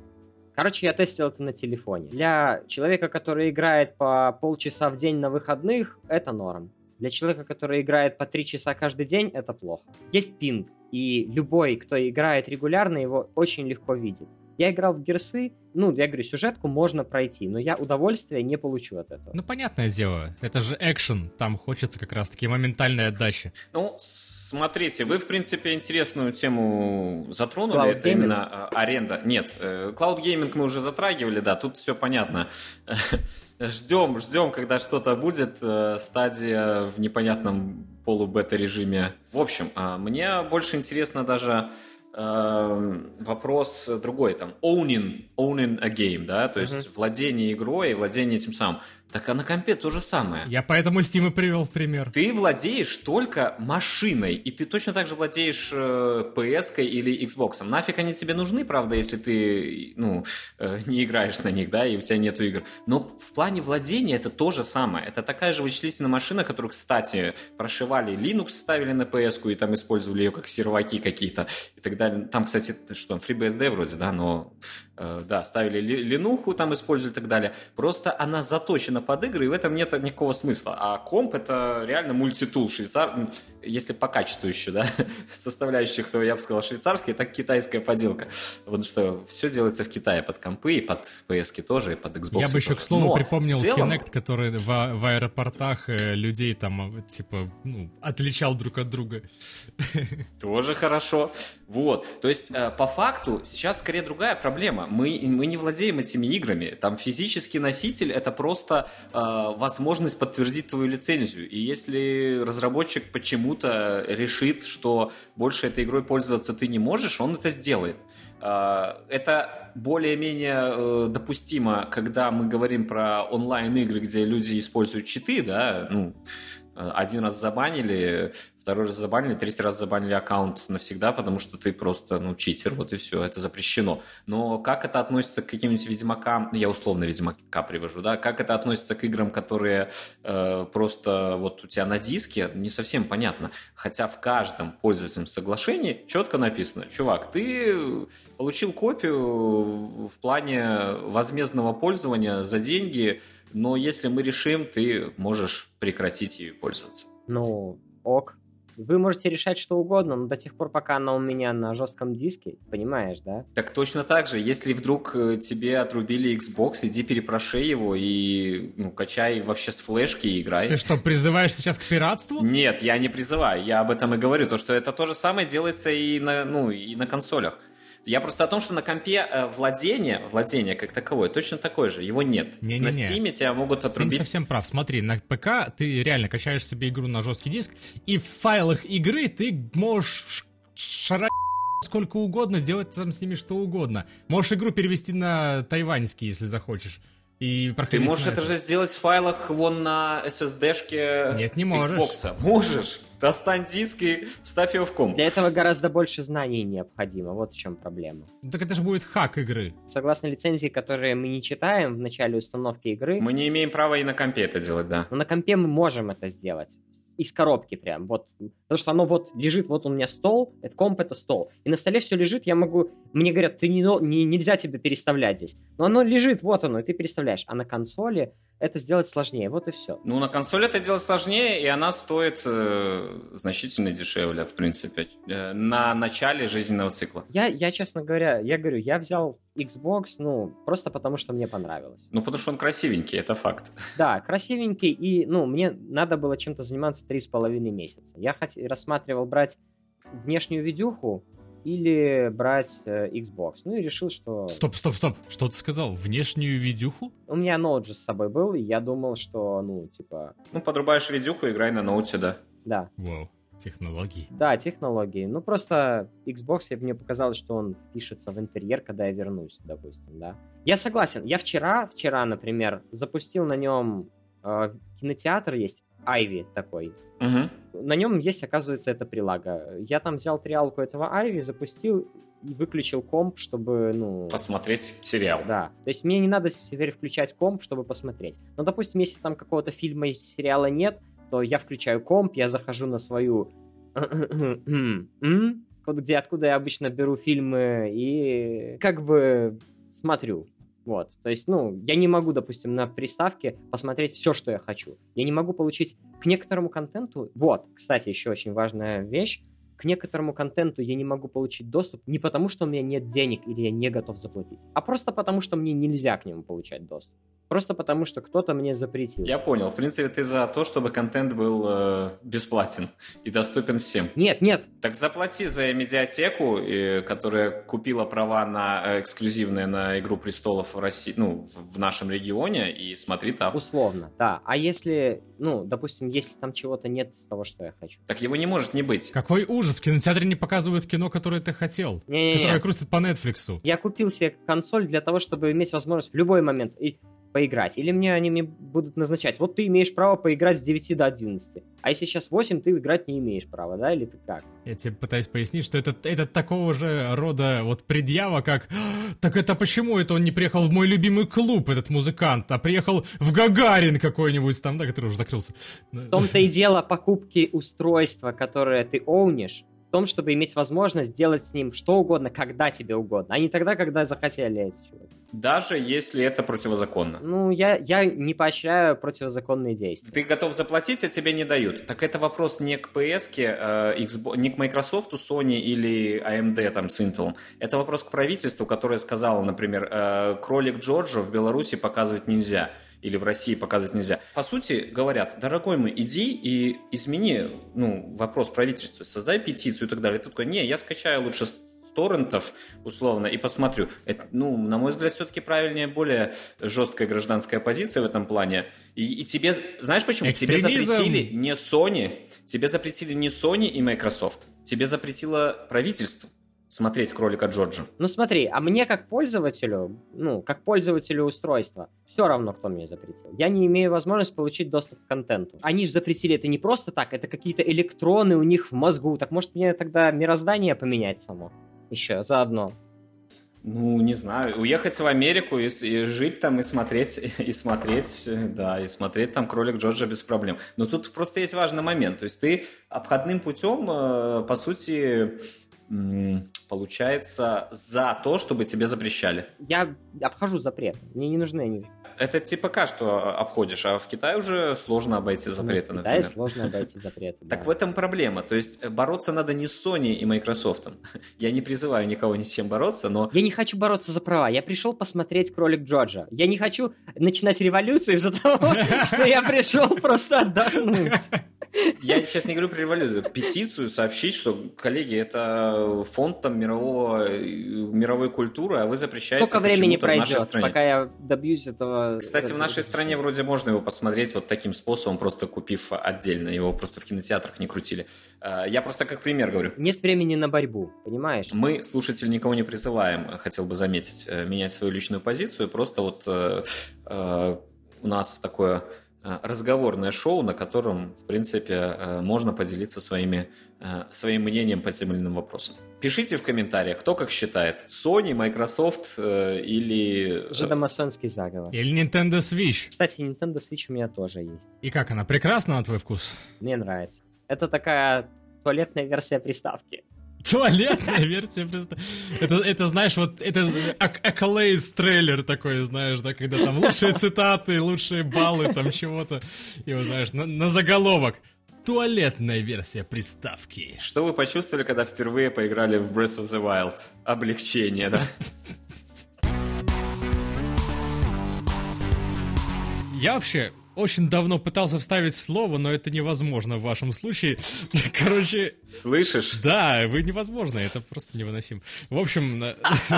Короче, я тестил это на телефоне. Для человека, который играет по полчаса в день на выходных, это норм. Для человека, который играет по три часа каждый день, это плохо. Есть пинг, и любой, кто играет регулярно, его очень легко видит. Я играл в Герсы, ну, я говорю, сюжетку можно пройти, но я удовольствия не получу от этого. Ну, понятное дело, это же экшен, там хочется как раз-таки моментальной отдачи. Ну, смотрите, вы, в принципе, интересную тему затронули, Cloud это gaming? именно э, аренда. Нет, Cloud Gaming мы уже затрагивали, да, тут все понятно. Ждем, ждем, когда что-то будет, э, стадия в непонятном полубета-режиме. В общем, а, мне больше интересно даже вопрос другой, там, owning, owning a game, да, то есть uh-huh. владение игрой и владение этим самым. Так а на компе то же самое. Я поэтому Steam и привел в пример. Ты владеешь только машиной, и ты точно так же владеешь э, PS или Xbox. Нафиг они тебе нужны, правда, если ты ну, э, не играешь на них, да, и у тебя нету игр. Но в плане владения это то же самое. Это такая же вычислительная машина, которую, кстати, прошивали Linux, ставили на PS и там использовали ее как серваки какие-то и так далее. Там, кстати, что, FreeBSD вроде, да, но да, ставили линуху, там использовали и так далее. Просто она заточена под игры, и в этом нет никакого смысла. А комп это реально мультитул швейцар, если по качеству еще, да, составляющих, то я бы сказал швейцарский, так китайская поделка. Потому что все делается в Китае под компы, и под PS тоже, и под Xbox. Я бы еще, к слову, Но припомнил целом... Kinect, который в, в аэропортах э, людей там, э, типа, ну, отличал друг от друга. Тоже хорошо. Вот. То есть, по факту, сейчас скорее другая проблема мы, мы не владеем этими играми. Там физический носитель это просто э, возможность подтвердить твою лицензию. И если разработчик почему-то решит, что больше этой игрой пользоваться ты не можешь, он это сделает. Э, это более-менее э, допустимо, когда мы говорим про онлайн-игры, где люди используют читы, да, ну, э, один раз забанили, второй раз забанили, третий раз забанили аккаунт навсегда, потому что ты просто, ну, читер, вот и все, это запрещено. Но как это относится к каким-нибудь Ведьмакам, я условно Ведьмака привожу, да, как это относится к играм, которые э, просто вот у тебя на диске, не совсем понятно. Хотя в каждом пользовательском соглашении четко написано, чувак, ты получил копию в плане возмездного пользования за деньги, но если мы решим, ты можешь прекратить ее пользоваться. Ну, ок, вы можете решать что угодно, но до тех пор, пока она у меня на жестком диске, понимаешь, да? Так точно так же. Если вдруг э, тебе отрубили Xbox, иди перепрошей его и ну, качай вообще с флешки и играй. Ты что, призываешь сейчас к пиратству? Нет, я не призываю. Я об этом и говорю. То, что это то же самое делается и на, ну, и на консолях. Я просто о том, что на компе э, владение, владение как таковое, точно такое же, его нет. Не, на не, Steam тебя могут отрубить. Ты не совсем прав. Смотри, на ПК ты реально качаешь себе игру на жесткий диск, и в файлах игры ты можешь шарать сколько угодно, делать там с ними что угодно. Можешь игру перевести на тайваньский, если захочешь. И Ты можешь это же сделать в файлах вон на SSD-шке Нет, не можешь. Xbox. Можешь. Достань диск и вставь его в комп. Для этого гораздо больше знаний необходимо. Вот в чем проблема. Ну, так это же будет хак игры. Согласно лицензии, которые мы не читаем в начале установки игры... Мы не имеем права и на компе это делать, да. Но на компе мы можем это сделать из коробки прям, вот, потому что оно вот лежит, вот у меня стол, это комп, это стол, и на столе все лежит, я могу, мне говорят, ты не, не, нельзя тебе переставлять здесь, но оно лежит, вот оно, и ты переставляешь, а на консоли это сделать сложнее, вот и все. Ну, на консоли это делать сложнее, и она стоит э, значительно дешевле, в принципе, э, на начале жизненного цикла. Я, я, честно говоря, я говорю, я взял Xbox, ну, просто потому что мне понравилось. Ну, потому что он красивенький, это факт. Да, красивенький, и, ну, мне надо было чем-то заниматься три с половиной месяца. Я хот... рассматривал брать внешнюю видюху, или брать э, Xbox. Ну и решил, что... Стоп, стоп, стоп. Что ты сказал? Внешнюю видюху? У меня ноут же с собой был, и я думал, что, ну, типа... Ну, подрубаешь видюху, играй на ноуте, да. Да. Вау. Технологии. Да, технологии. Ну, просто Xbox, мне показалось, что он пишется в интерьер, когда я вернусь, допустим, да. Я согласен. Я вчера, вчера, например, запустил на нем э, кинотеатр есть Айви такой. Угу. На нем есть, оказывается, эта прилага. Я там взял триалку этого Айви, запустил и выключил комп, чтобы, ну... Посмотреть сериал. Да. То есть мне не надо теперь включать комп, чтобы посмотреть. Но, допустим, если там какого-то фильма или сериала нет, то я включаю комп, я захожу на свою... Вот где, откуда я обычно беру фильмы и как бы смотрю. Вот, то есть, ну, я не могу, допустим, на приставке посмотреть все, что я хочу. Я не могу получить к некоторому контенту. Вот, кстати, еще очень важная вещь. К некоторому контенту я не могу получить доступ не потому, что у меня нет денег или я не готов заплатить, а просто потому, что мне нельзя к нему получать доступ. Просто потому, что кто-то мне запретил. Я понял. В принципе, ты за то, чтобы контент был э, бесплатен и доступен всем. Нет, нет. Так заплати за медиатеку, э, которая купила права на э, эксклюзивные на Игру престолов в России, ну, в нашем регионе, и смотри там. Условно, да. А если, ну, допустим, если там чего-то нет из того, что я хочу. Так его не может не быть. Какой ужас! В кинотеатре не показывают кино, которое ты хотел. Не-не-не. Которое крутят по Netflix. Я купил себе консоль для того, чтобы иметь возможность в любой момент. И поиграть. Или мне они мне будут назначать, вот ты имеешь право поиграть с 9 до 11. А если сейчас 8, ты играть не имеешь права, да, или ты как? Я тебе пытаюсь пояснить, что это, это такого же рода вот предъява, как «Так это почему это он не приехал в мой любимый клуб, этот музыкант, а приехал в Гагарин какой-нибудь там, да, который уже закрылся?» В том-то и дело покупки устройства, которое ты оунишь, в том, чтобы иметь возможность делать с ним что угодно, когда тебе угодно, а не тогда, когда захотели эти чуваки. Даже если это противозаконно. Ну, я, я не поощряю противозаконные действия. Ты готов заплатить, а тебе не дают. Так это вопрос не к PS, э, Xbox, не к Microsoft, Sony или AMD там с Intel. Это вопрос к правительству, которое сказало, например, э, кролик Джорджа в Беларуси показывать нельзя или в России показывать нельзя. По сути, говорят, дорогой мой, иди и измени ну, вопрос правительства, создай петицию и так далее. Ты такой, не, я скачаю лучше торрентов, условно, и посмотрю. Это, ну, на мой взгляд, все-таки правильнее, более жесткая гражданская позиция в этом плане. И, и тебе, знаешь почему? Экстремизм. Тебе запретили не Sony, тебе запретили не Sony и Microsoft, тебе запретило правительство смотреть кролика Джорджа. Ну смотри, а мне как пользователю, ну, как пользователю устройства, все равно, кто мне запретил. Я не имею возможности получить доступ к контенту. Они же запретили это не просто так, это какие-то электроны у них в мозгу. Так может мне тогда мироздание поменять само? еще заодно? Ну, не знаю, уехать в Америку и, и жить там, и смотреть, и смотреть, да, и смотреть там кролик Джорджа без проблем. Но тут просто есть важный момент. То есть ты обходным путем, э, по сути, получается, за то, чтобы тебе запрещали. Я обхожу запрет. Мне не нужны они. Это типа пока что обходишь, а в Китае уже сложно обойти запреты, ну, в Китае например. сложно обойти запреты. Так в этом проблема. То есть бороться надо не с Sony и Microsoft. Я не призываю никого ни с чем бороться, но... Я не хочу бороться за права. Я пришел посмотреть кролик Джорджа. Я не хочу начинать революцию из-за того, что я пришел просто отдохнуть. Я сейчас не говорю про революцию, петицию сообщить, что, коллеги, это фонд там мирового, мировой культуры, а вы запрещаете Сколько времени пройдет, пока я добьюсь этого? Кстати, в нашей стране вроде можно его посмотреть вот таким способом, просто купив отдельно, его просто в кинотеатрах не крутили. А, я просто как пример говорю. Нет времени на борьбу, понимаешь? Мы, слушатели, никого не призываем, хотел бы заметить, э, менять свою личную позицию, просто вот э, э, у нас такое Э, разговорное шоу, на котором, в принципе, э, можно поделиться своими, э, своим мнением по тем или иным вопросам. Пишите в комментариях, кто как считает, Sony, Microsoft или... Жидомасонский заговор. Или Nintendo Switch. Кстати, Nintendo Switch у меня тоже есть. И как она, прекрасна на твой вкус? Мне нравится. Это такая туалетная версия приставки. Туалетная версия просто. Это, это, знаешь, вот это accolades трейлер такой, знаешь, да, когда там лучшие цитаты, лучшие баллы там чего-то. И вот, знаешь, на, на заголовок. Туалетная версия приставки. Что вы почувствовали, когда впервые поиграли в Breath of the Wild? Облегчение, да? Я вообще очень давно пытался вставить слово, но это невозможно в вашем случае. Короче... Слышишь? Да, вы невозможно, это просто невыносимо. В общем...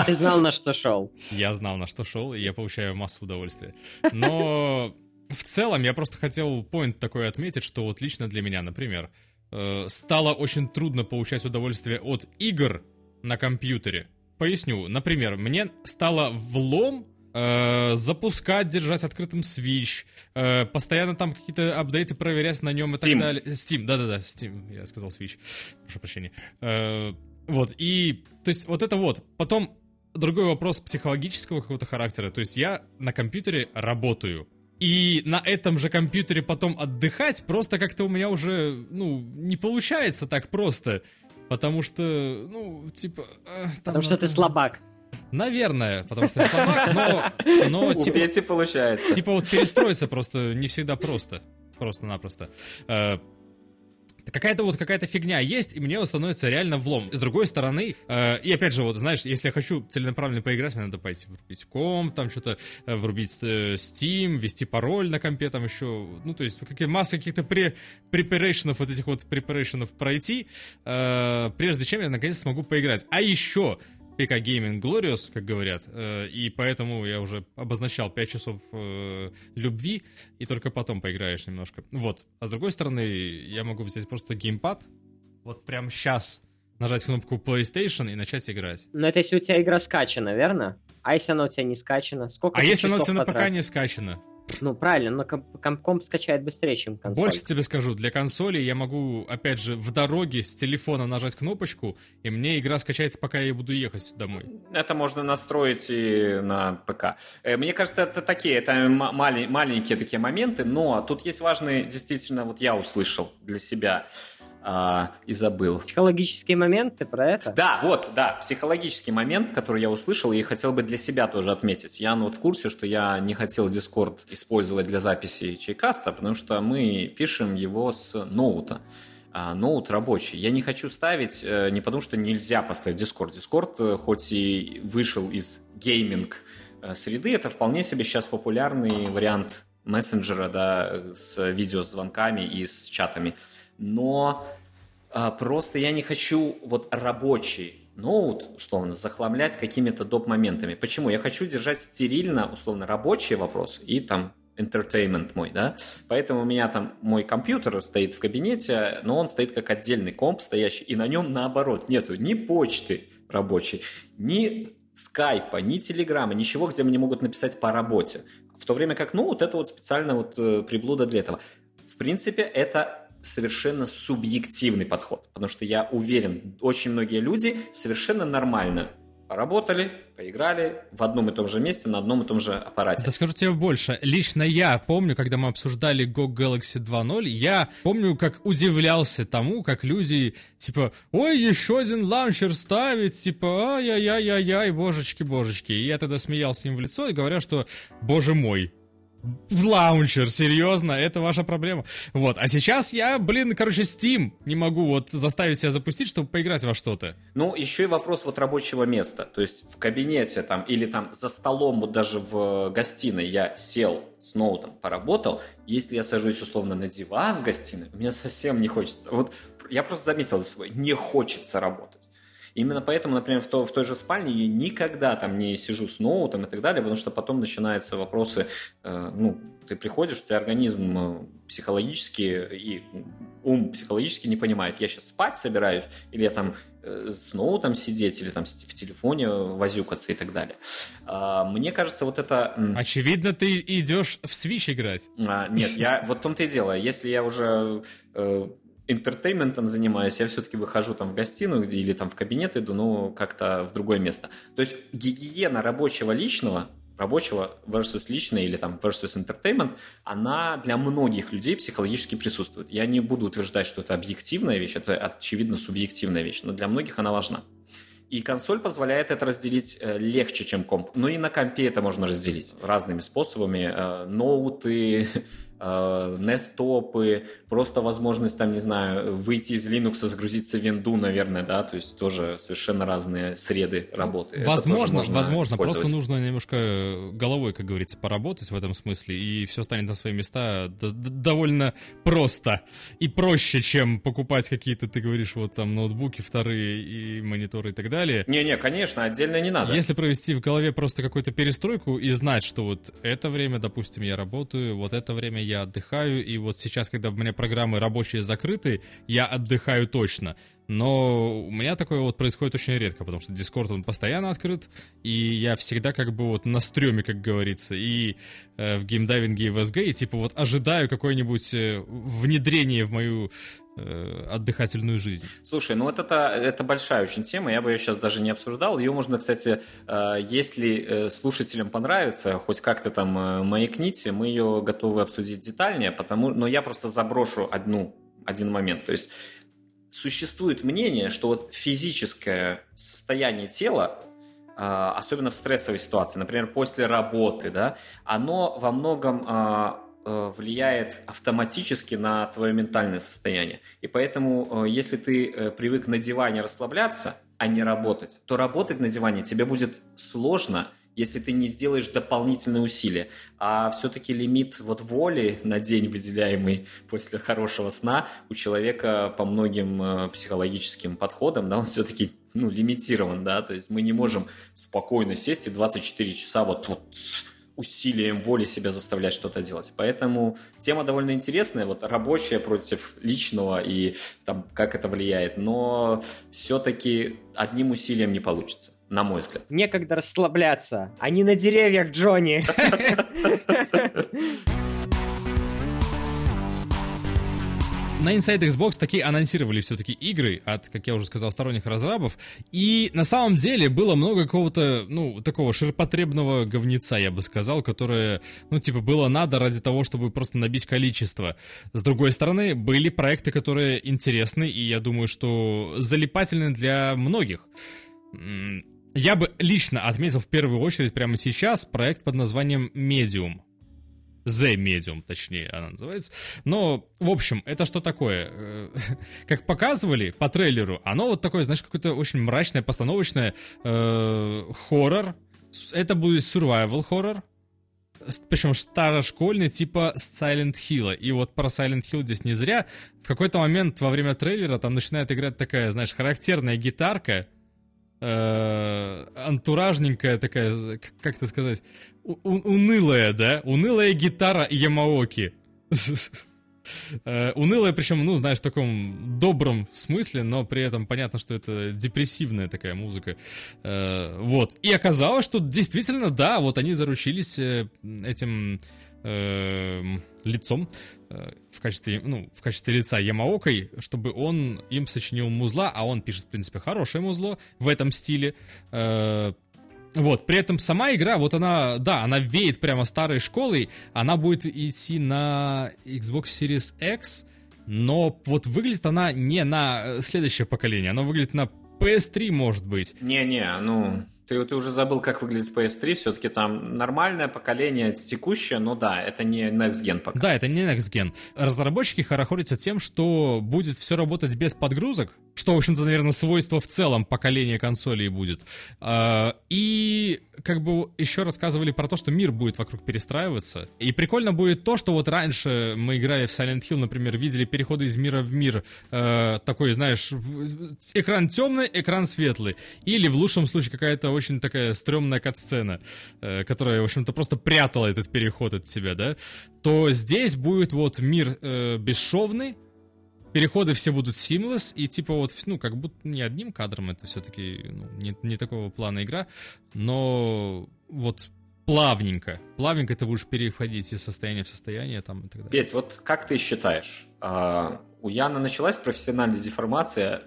Ты знал, на что шел. Я знал, на что шел, и я получаю массу удовольствия. Но в целом я просто хотел поинт такой отметить, что вот лично для меня, например, э, стало очень трудно получать удовольствие от игр на компьютере. Поясню. Например, мне стало влом э, запускать, держать открытым Switch, э, постоянно там какие-то апдейты проверять на нем Steam. и так далее. Steam, да-да-да, Steam, я сказал Switch, прошу прощения. Э, вот, и, то есть, вот это вот. Потом другой вопрос психологического какого-то характера. То есть я на компьютере работаю. И на этом же компьютере потом отдыхать просто как-то у меня уже, ну, не получается так просто. Потому что, ну, типа... э, там Потому что ты слабак. Наверное, потому что слабак, но, но У типа, Пети получается. типа вот перестроиться просто не всегда просто. Просто-напросто. Э, Какая-то вот какая-то фигня есть, и мне вот становится реально влом. С другой стороны, э, и опять же, вот знаешь, если я хочу целенаправленно поиграть, мне надо пойти врубить комп, там что-то э, врубить э, Steam, ввести пароль на компе, там еще, ну, то есть какие масса каких-то пре препарейшенов, вот этих вот препарейшенов пройти, э, прежде чем я наконец смогу поиграть. А еще PK Gaming Glorious, как говорят, э, и поэтому я уже обозначал 5 часов э, любви, и только потом поиграешь немножко. Вот. А с другой стороны, я могу взять просто геймпад, вот прям сейчас нажать кнопку PlayStation и начать играть. Но это если у тебя игра скачана, верно? А если она у тебя не скачана? Сколько А если она у тебя на ПК не скачана? Ну, правильно, но комп, комп- комп скачает быстрее, чем консоль. Больше тебе скажу, для консоли я могу, опять же, в дороге с телефона нажать кнопочку, и мне игра скачается, пока я буду ехать домой. Это можно настроить и на ПК. Э, Мне кажется, это такие, это маленькие такие моменты, но тут есть важные, действительно, вот я услышал для себя а, и забыл. Психологические моменты про это? Да, вот, да, психологический момент, который я услышал и хотел бы для себя тоже отметить. Я ну, вот в курсе, что я не хотел Discord использовать для записи чайкаста, потому что мы пишем его с ноута. А, ноут рабочий. Я не хочу ставить, э, не потому что нельзя поставить Discord. Discord, э, хоть и вышел из гейминг э, среды, это вполне себе сейчас популярный вариант мессенджера, да, с видеозвонками и с чатами. Но а, просто я не хочу вот рабочий ноут, условно, захламлять какими-то доп-моментами. Почему? Я хочу держать стерильно, условно, рабочие вопросы и там entertainment мой, да, поэтому у меня там мой компьютер стоит в кабинете, но он стоит как отдельный комп стоящий, и на нем наоборот нету ни почты рабочей, ни скайпа, ни телеграмма, ничего, где мне могут написать по работе. В то время как ноут это вот специально вот э, приблуда для этого. В принципе, это совершенно субъективный подход, потому что я уверен, очень многие люди совершенно нормально поработали, поиграли в одном и том же месте, на одном и том же аппарате. Да скажу тебе больше. Лично я помню, когда мы обсуждали GOG Galaxy 2.0, я помню, как удивлялся тому, как люди, типа, ой, еще один лаунчер ставить, типа, ай-яй-яй-яй, божечки-божечки. И я тогда смеялся им в лицо и говоря, что, боже мой, лаунчер, серьезно, это ваша проблема. Вот, а сейчас я, блин, короче, Steam не могу вот заставить себя запустить, чтобы поиграть во что-то. Ну, еще и вопрос вот рабочего места. То есть в кабинете там или там за столом, вот даже в гостиной я сел с ноутом, поработал. Если я сажусь условно на диван в гостиной, меня совсем не хочется. Вот я просто заметил за собой, не хочется работать. Именно поэтому, например, в, то, в той же спальне я никогда там не сижу с ноутом и так далее, потому что потом начинаются вопросы, э, ну, ты приходишь, у тебя организм э, психологически и ум психологически не понимает, я сейчас спать собираюсь, или я там э, с ноутом сидеть, или там в телефоне возюкаться и так далее. А, мне кажется, вот это... Очевидно, ты идешь в Switch играть. а, нет, я вот в том-то и дело. Если я уже э, интертейментом занимаюсь, я все-таки выхожу там в гостиную где, или там в кабинет иду, ну, как-то в другое место. То есть гигиена рабочего личного, рабочего versus личное или там versus entertainment, она для многих людей психологически присутствует. Я не буду утверждать, что это объективная вещь, это очевидно субъективная вещь, но для многих она важна. И консоль позволяет это разделить э, легче, чем комп. Но и на компе это можно разделить разными способами. Э, ноуты, э, неттопы, просто возможность, там, не знаю, выйти из Linux, загрузиться в винду, наверное, да, то есть тоже совершенно разные среды работы. Это тоже Возможно, можно возможно, просто нужно немножко головой, как говорится, поработать в этом смысле, и все станет на свои места довольно просто и проще, чем покупать какие-то, ты говоришь, вот там ноутбуки вторые и мониторы и так далее. Не-не, конечно, отдельно не надо. Если провести в голове просто какую-то перестройку и знать, что вот это время, допустим, я работаю, вот это время я отдыхаю, и вот сейчас, когда у меня программы рабочие закрыты, я отдыхаю точно. Но у меня такое вот происходит очень редко, потому что Discord, он постоянно открыт, и я всегда как бы вот на стреме, как говорится, и э, в геймдайвинге и в SG, и типа вот ожидаю какое-нибудь э, внедрение в мою э, отдыхательную жизнь. Слушай, ну вот это, это большая очень тема, я бы ее сейчас даже не обсуждал. Ее можно, кстати, э, если слушателям понравится, хоть как-то там э, маякните, мы ее готовы обсудить детальнее, потому, но я просто заброшу одну, один момент. То есть существует мнение, что вот физическое состояние тела, а, особенно в стрессовой ситуации, например, после работы, да, оно во многом а, а, влияет автоматически на твое ментальное состояние. И поэтому, если ты э, привык на диване расслабляться, а не работать, то работать на диване тебе будет сложно – если ты не сделаешь дополнительные усилия. А все-таки лимит вот воли на день, выделяемый после хорошего сна, у человека по многим э, психологическим подходам, да, он все-таки ну, лимитирован, да, то есть мы не можем спокойно сесть и 24 часа вот, вот усилием воли себя заставлять что-то делать. Поэтому тема довольно интересная, вот рабочая против личного и там, как это влияет, но все-таки одним усилием не получится на мой взгляд. Некогда расслабляться. Они на деревьях, Джонни. На Inside Xbox такие анонсировали все-таки игры от, как я уже сказал, сторонних разрабов. И на самом деле было много какого-то, ну, такого ширпотребного говнеца, я бы сказал, которое, ну, типа, было надо ради того, чтобы просто набить количество. С другой стороны, были проекты, которые интересны, и я думаю, что залипательны для многих. Я бы лично отметил в первую очередь прямо сейчас проект под названием Medium. The Medium, точнее, она называется. Но, в общем, это что такое? Э, как показывали по трейлеру, оно вот такое, знаешь, какое-то очень мрачное, постановочное э, хоррор. Это будет survival хоррор. Причем старошкольный, типа Silent Hill. И вот про Silent Hill здесь не зря. В какой-то момент во время трейлера там начинает играть такая, знаешь, характерная гитарка, э, антуражненькая такая, как это сказать, унылая, да? Унылая гитара Ямаоки. Э, унылая, причем, ну, знаешь, в таком добром смысле, но при этом понятно, что это депрессивная такая музыка. Э, вот. И оказалось, что действительно, да, вот они заручились э, этим Эм, лицом э, в качестве, ну, в качестве лица Ямаокой, чтобы он им сочинил музла, а он пишет, в принципе, хорошее музло в этом стиле. Э, вот, при этом сама игра, вот она, да, она веет прямо старой школой, она будет идти на Xbox Series X, но вот выглядит она не на следующее поколение, она выглядит на PS3, может быть. Не-не, ну, ты, ты уже забыл, как выглядит PS3, все-таки там нормальное поколение текущее, но да, это не Next Gen пока. Да, это не Next Gen. Разработчики хорохорятся тем, что будет все работать без подгрузок, что, в общем-то, наверное, свойство в целом поколения консолей будет. А, и как бы еще рассказывали про то, что мир будет вокруг перестраиваться. И прикольно будет то, что вот раньше мы играли в Silent Hill, например, видели переходы из мира в мир, э, такой, знаешь, экран темный, экран светлый. Или в лучшем случае какая-то очень такая стрёмная кат-сцена, э, которая, в общем-то, просто прятала этот переход от себя, да, то здесь будет вот мир э, бесшовный, переходы все будут seamless, и типа вот, ну, как будто не одним кадром, это все-таки ну, не, не такого плана игра, но вот плавненько, плавненько ты будешь переходить из состояния в состояние там и так далее. Петь, вот как ты считаешь, а, у Яна началась профессиональная деформация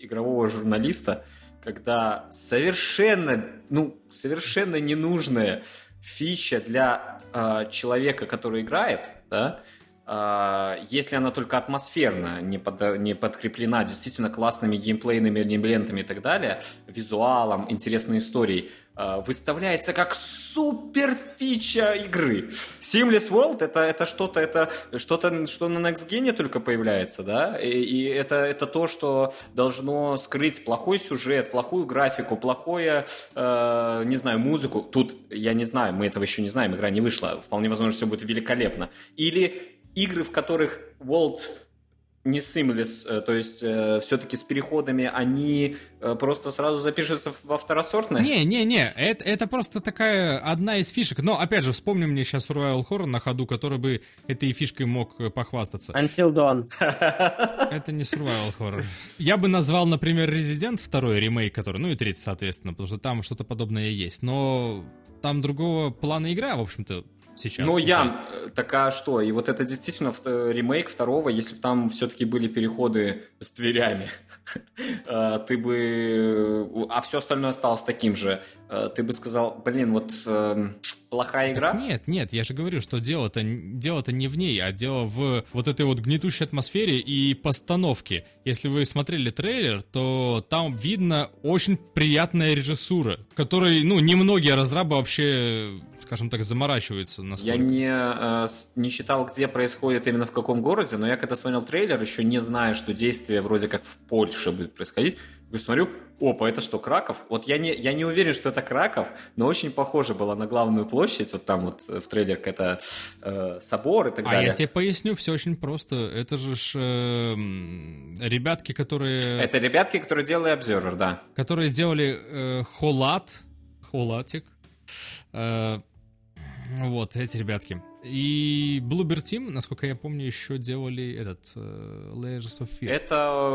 игрового журналиста, когда совершенно, ну, совершенно ненужная фича для э, человека, который играет, да, если она только атмосферно не, под, не подкреплена действительно классными геймплейными элементами и так далее, визуалом, интересной историей, а, выставляется как супер фича игры. Seamless World это, это что-то, это что-то, что на Next Gen только появляется, да, и, и это, это то, что должно скрыть плохой сюжет, плохую графику, плохое, э, не знаю, музыку. Тут, я не знаю, мы этого еще не знаем, игра не вышла, вполне возможно, все будет великолепно. Или игры, в которых Walt не seamless, э, то есть э, все-таки с переходами они э, просто сразу запишутся во второсортное? Не-не-не, это, это просто такая одна из фишек. Но, опять же, вспомни мне сейчас Royal Horror на ходу, который бы этой фишкой мог э, похвастаться. Until Dawn. Это не survival horror. Я бы назвал, например, Resident 2 ремейк, который, ну и третий, соответственно, потому что там что-то подобное есть. Но там другого плана игра, в общем-то, сейчас. Ну. Ян, э, так а что? И вот это действительно ремейк второго, если бы там все-таки были переходы с дверями, э, ты бы... А все остальное осталось таким же. э, Ты бы сказал, блин, вот э, плохая игра? Так нет, нет, я же говорю, что дело-то, дело-то не в ней, а дело в вот этой вот гнетущей атмосфере и постановке. Если вы смотрели трейлер, то там видно очень приятная режиссура, которой, ну, немногие разрабы вообще, скажем так, заморачиваются Я настолько. не, э, не читал, где происходит именно в каком городе, но я когда смотрел трейлер, еще не зная, что действие вроде как в Польше будет происходить, я смотрю, опа, это что, Краков? Вот я не, я не уверен, что это Краков, но очень похоже было на главную площадь, вот там вот э, в трейлер это э, собор и так А далее. я тебе поясню, все очень просто. Это же ж, э, ребятки, которые, Это ребятки, которые делали Observer, да. которые делали э, Холат, Холатик. Э, вот, эти ребятки. И Bluebird Team, насколько я помню, еще делали этот э, Layers of Fear. Это э,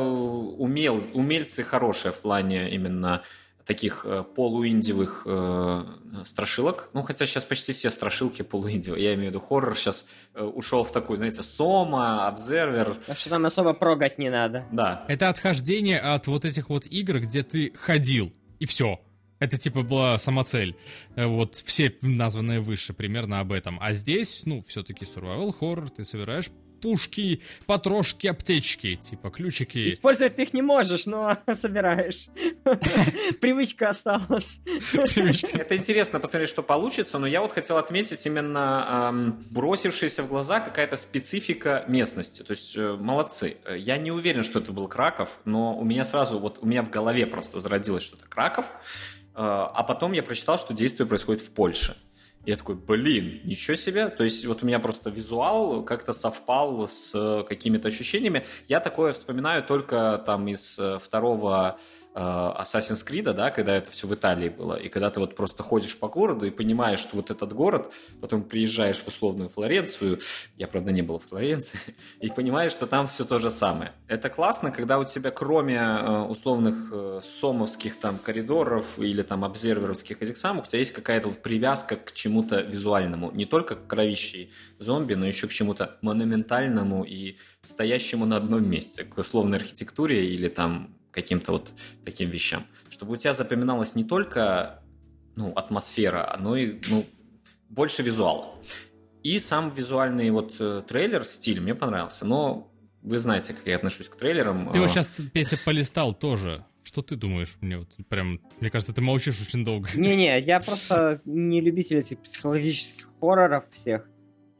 умел, умельцы хорошие в плане именно таких э, полуиндивых э, страшилок. Ну, хотя сейчас почти все страшилки полуиндивые. Я имею в виду хоррор сейчас э, ушел в такую, знаете, Сома, Обзервер. Так что там особо прогать не надо. Да. Это отхождение от вот этих вот игр, где ты ходил, и все. Это типа была самоцель. Э, Вот все названные выше примерно об этом. А здесь, ну, все-таки survival horror, ты собираешь пушки, потрошки, аптечки, типа ключики. Использовать ты их не можешь, но собираешь. Привычка осталась. Привычка. Это интересно посмотреть, что получится, но я вот хотел отметить именно бросившаяся в глаза какая-то специфика местности. То есть э, молодцы. Э, Я не уверен, что это был Краков, но у меня сразу, вот у меня в голове просто зародилось что-то Краков, а потом я прочитал, что действие происходит в Польше. Я такой, блин, ничего себе. То есть вот у меня просто визуал как-то совпал с какими-то ощущениями. Я такое вспоминаю только там из э, второго Assassin's Creed, да, когда это все в Италии было, и когда ты вот просто ходишь по городу и понимаешь, что вот этот город, потом приезжаешь в условную Флоренцию, я, правда, не был в Флоренции, и понимаешь, что там все то же самое. Это классно, когда у тебя кроме э, условных э, сомовских там коридоров или там обзерверовских этих самых, у тебя есть какая-то вот привязка к чему-то визуальному, не только к кровищей зомби, но еще к чему-то монументальному и стоящему на одном месте, к условной архитектуре или там каким-то вот таким вещам. Чтобы у тебя запоминалась не только ну, атмосфера, но и ну, больше визуала. И сам визуальный вот э, трейлер, стиль мне понравился, но вы знаете, как я отношусь к трейлерам. Ты вот Э, сейчас, Петя, полистал тоже. Что ты думаешь? Мне вот прям, мне кажется, ты молчишь очень долго. Не-не, я просто не любитель этих психологических хорроров всех,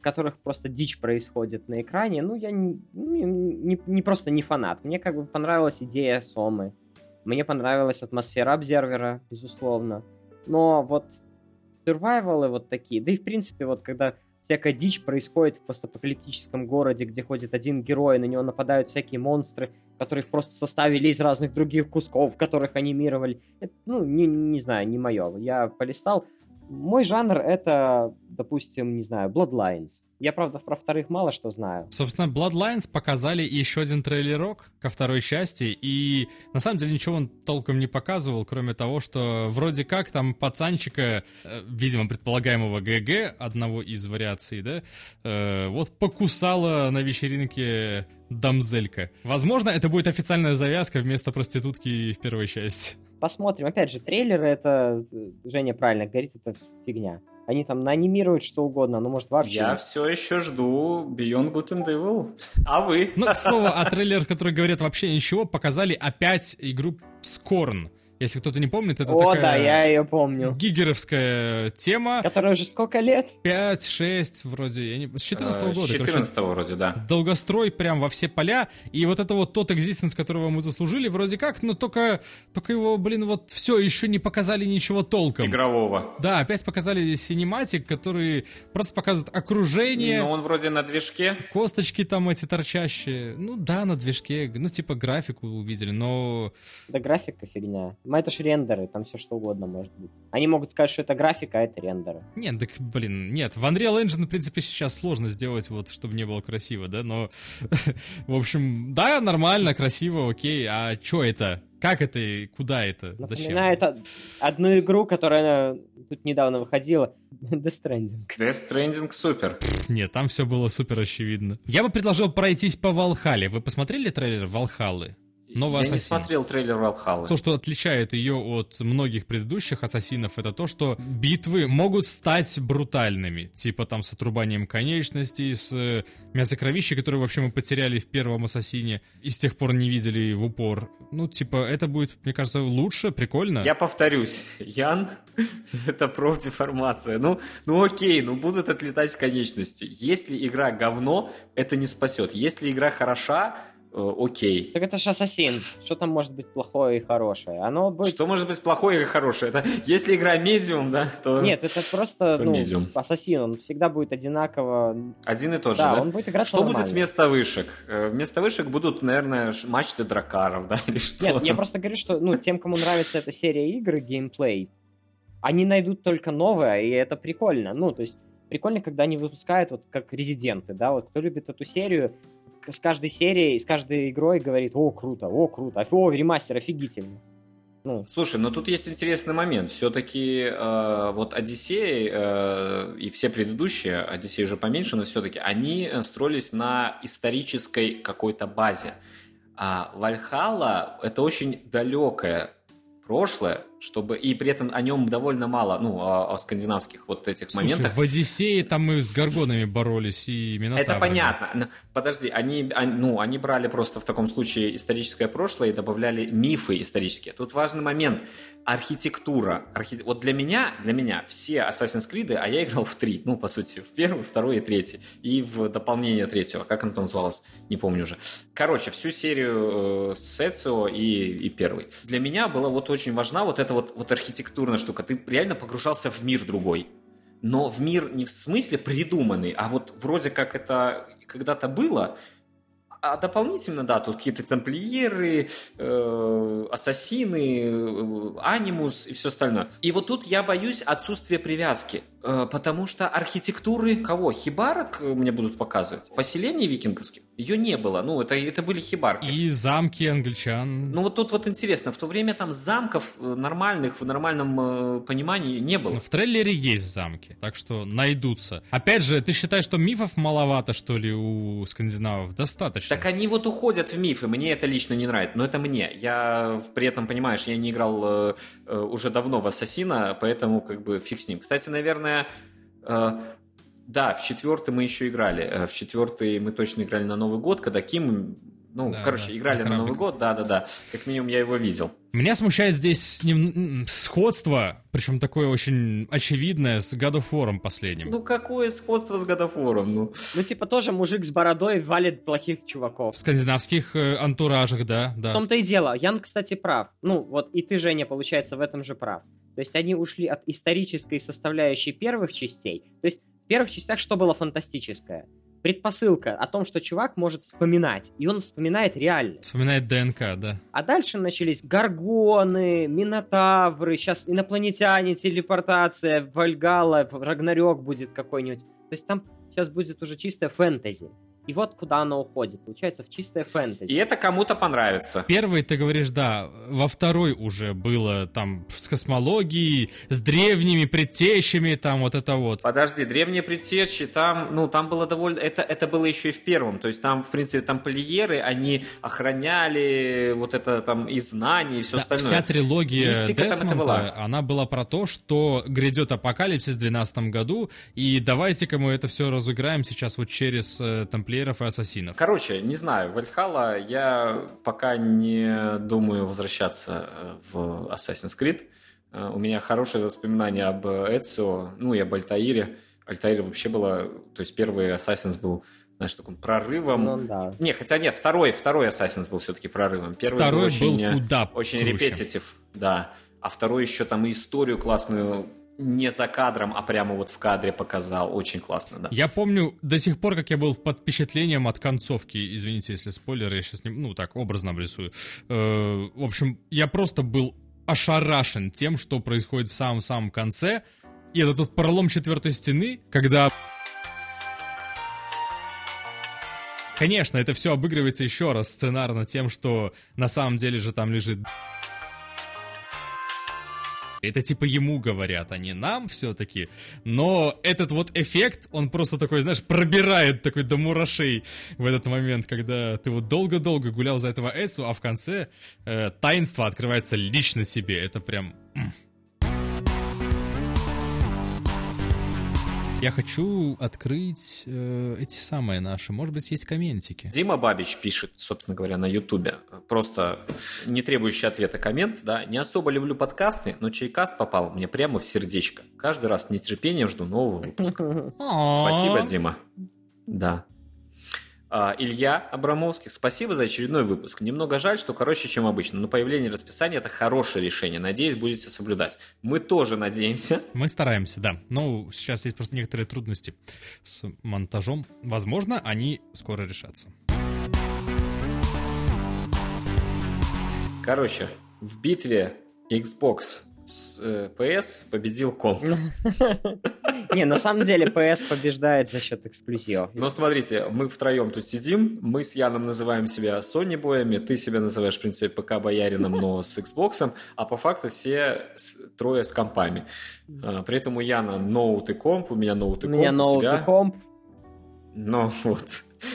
которых просто дичь происходит на экране. Ну, я не, не- не- не просто не фанат. Мне как бы понравилась идея Сомы. Мне понравилась атмосфера обзервера, безусловно. Но вот survival вот такие, да и в принципе вот когда всякая дичь происходит в постапокалиптическом городе, где ходит один герой, на него нападают всякие монстры, которых просто составили из разных других кусков, которых анимировали. Это, ну, не, не знаю, не мое. Я полистал. Мой жанр это, допустим, не знаю, Bloodlines. Я, правда, про вторых мало что знаю. Собственно, Bloodlines показали еще один трейлерок ко второй части, и на самом деле ничего он толком не показывал, кроме того, что вроде как там пацанчика, э, видимо, предполагаемого ГГ, одного из вариаций, да, э, вот покусала на вечеринке дамзелька. Возможно, это будет официальная завязка вместо проститутки в первой части. Посмотрим. Опять же, трейлеры это, э, Женя правильно говорит, это фигня. Они там наанимируют что угодно, но может вообще... Я все еще жду Beyond Good and Evil. А вы? Ну, к слову, а трейлер, который говорит вообще ничего, показали опять игру Скорн. Если кто-то не помнит, это О, такая да, я ее помню. гигеровская тема. Которая уже сколько лет? 5-6 вроде, я не... с 14 Э, года. С короче, 14 вроде, да. долгострой прям во все поля, и вот это вот тот экзистенс, которого мы заслужили, вроде как, но только, только его, блин, вот все, еще не показали ничего толком. Игрового. Да, опять показали синематик, который просто показывает окружение, Но он вроде на движке. косточки там эти торчащие. Ну да, на движке, ну типа графику увидели, но... Да графика фигня. Ну, это ж рендеры, там все что угодно может быть. Они могут сказать, что это графика, а это рендеры. Нет, так, блин, нет. В Unreal Engine, в принципе, сейчас сложно сделать, вот, чтобы не было красиво, да, но... В общем, да, нормально, красиво, окей. А что это? Как это и куда это? Зачем? Напоминает о- одну игру, которая тут недавно выходила. Death Stranding. Death Stranding супер. Нет, там все было супер очевидно. Я бы предложил пройтись по Валхале. Вы посмотрели трейлер Валхалы? Новый Я не Ассасин. смотрел трейлер Valhalla. То, что отличает ее от многих предыдущих ассасинов, это то, что битвы могут стать брутальными. Типа там с отрубанием конечностей, с э, мясокровищей, которые вообще мы потеряли в первом ассасине и с тех пор не видели в упор. Ну, типа, это будет, мне кажется, лучше, прикольно. Я повторюсь, Ян, это профдеформация. Ну, ну окей, ну будут отлетать конечности. Если игра говно, это не спасет. Если игра хороша, окей. Так это ж Ассасин. Что там может быть плохое и хорошее? Оно будет... Что может быть плохое и хорошее? Это если игра медиум, да, то Нет, это просто, То ну. Ассасин, он всегда будет одинаково... один и тот же, да, да? он будет играть Что будет нормально. вместо вышек? Э, Вместо вышек будут, наверное, мачты дракаров, да, или что Нет, я там? просто говорю, что, ну, тем, кому нравится эта серия игр, геймплей, они найдут только новое, и это прикольно. Ну, то есть, прикольно, когда они выпускают, вот как резиденты, да, вот кто любит эту серию, с каждой серией, с каждой игрой говорит, о, круто, о, круто, о, ремастер, офигительно. Ну, Слушай, но тут есть интересный момент. Все-таки э, вот Одиссей э, и все предыдущие, Одиссей уже поменьше, но все-таки они строились на исторической какой-то базе. А Вальхалла это очень далекое прошлое, чтобы и при этом о нем довольно мало, ну, о, о скандинавских вот этих Слушай, моментах. в Одиссее там мы с горгонами боролись и Минотаврами. Это понятно. Но, Подожди, они, они- ну, они брали просто в таком случае историческое прошлое и добавляли мифы исторические. Тут важный момент. Архитектура. Архи- Вот для меня, для меня все Assassin's Creed, а я играл в три, ну, по сути, в первый, второй и третий. И в дополнение третьего. Как оно там называлось? Не помню уже. Короче, всю серию э, с Эцио и, и первый. Для меня была вот очень важна вот эта вот, вот архитектурная штука. Ты реально погружался в мир другой но в мир не в смысле придуманный, а вот вроде как это когда-то было, а дополнительно, да, тут какие-то тамплиеры, э, ассасины, э, анимус и все остальное. И вот тут я боюсь отсутствия привязки, потому что архитектуры кого? Хибарок э, мне будут показывать? Поселений викинговских? Ее не было, ну, это, это были хибарки. И замки англичан. Ну вот тут вот интересно, в то время там замков э, нормальных, в нормальном э, понимании не было. Ну, В трейлере есть замки, так что найдутся. Опять же, ты считаешь, что мифов маловато, что ли, у скандинавов? Достаточно. Так они вот уходят в мифы, мне это лично не нравится, но это мне. Я при этом, понимаешь, я не играл э, э, уже давно в Ассасина, поэтому как бы фиг с ним. Кстати, наверное, э, да, в четвертый мы еще играли. Э, В четвертый мы точно играли на Новый год, когда Ким, ну, Да, короче, да, играли на на Новый год, да-да-да. Как минимум я его видел. Меня смущает здесь нем- сходство, причем такое очень очевидное, с God of War последним. Ну, какое сходство с Годофором, ну. ну, типа, тоже мужик с бородой валит плохих чуваков. В скандинавских э, антуражах, да, В да. том-то и дело. Ян, кстати, прав. Ну, вот и ты, Женя, получается, в этом же прав. То есть они ушли от исторической составляющей первых частей. То есть в первых частях что было фантастическое? Предпосылка о том, что чувак может вспоминать, и он вспоминает реальность. Вспоминает ДНК, да. А дальше начались гаргоны, минотавры, сейчас инопланетяне, телепортация, Вальгала, Рагнарёк будет какой-нибудь. То есть там сейчас будет уже чистая фэнтези. И вот куда оно уходит. Получается, в чистое фэнтези. И это кому-то понравится. Первый, ты говоришь, да, во второй уже было там с космологией, с древними предтечами, там вот это вот. Подожди, древние предтечи, там, ну, там было довольно... Это, это было еще и в первом. То есть там, в принципе, там полиеры, они охраняли вот это там и знания, и все Да, остальное. вся трилогия Мистика Десмонда, была. она была про то, что грядет апокалипсис в 12 году, и давайте-ка мы это все разыграем сейчас вот через э, тамплиеров мультиплееров и ассасинов. Короче, не знаю, Вальхала я пока не думаю возвращаться э, в Assassin's Creed. Э, у меня хорошие воспоминания об Эцио, ну и об Альтаире. Альтаире вообще было, то есть первый Assassin's был знаешь, таким прорывом. Ну, да. Не, хотя нет, второй, второй Assassin's был все-таки прорывом. Первый Второй был, очень, был куда очень круче. репетитив, да. А второй еще там и историю классную не за кадром, а прямо вот в кадре показал. Очень классно, да. Я помню до сих пор, как я был под впечатлением от концовки. Извините, если спойлеры, я сейчас не... Ну, так, образно обрисую. Э, в общем, я просто был ошарашен тем, что происходит в самом-самом конце. И это тот пролом четвертой стены, когда... Конечно, это все обыгрывается еще раз сценарно тем, что на самом деле же там лежит это типа ему говорят, а не нам все-таки. Но этот вот эффект, он просто такой, знаешь, пробирает такой до мурашей в этот момент, когда ты вот долго-долго гулял за этого Эцу, а в конце э, таинство открывается лично тебе. Это прям... Я хочу открыть э, эти самые наши. Может быть, есть комментики. Дима Бабич пишет, собственно говоря, на Ютубе. Просто не требующий ответа коммент, да. Не особо люблю подкасты, но чайкаст попал мне прямо в сердечко. Каждый раз с нетерпением жду нового выпуска. Спасибо, Дима. Да. А, Илья Абрамовский, спасибо за очередной выпуск. Немного жаль, что короче, чем обычно, но появление расписания это хорошее решение. Надеюсь, будете соблюдать. Мы тоже надеемся. Мы стараемся, да. Но сейчас есть просто некоторые трудности с монтажом. Возможно, они скоро решатся. Короче, в битве Xbox с э, PS победил комп. Не, на самом деле PS побеждает за счет эксклюзивов. Но смотрите, мы втроем тут сидим, мы с Яном называем себя Sony боями, ты себя называешь, в принципе, ПК боярином, но с Xbox, а по факту все с- трое с компами. А, При этом у Яна ноут и комп, у меня ноут и У комп, меня у ноут тебя... и комп, Ну вот.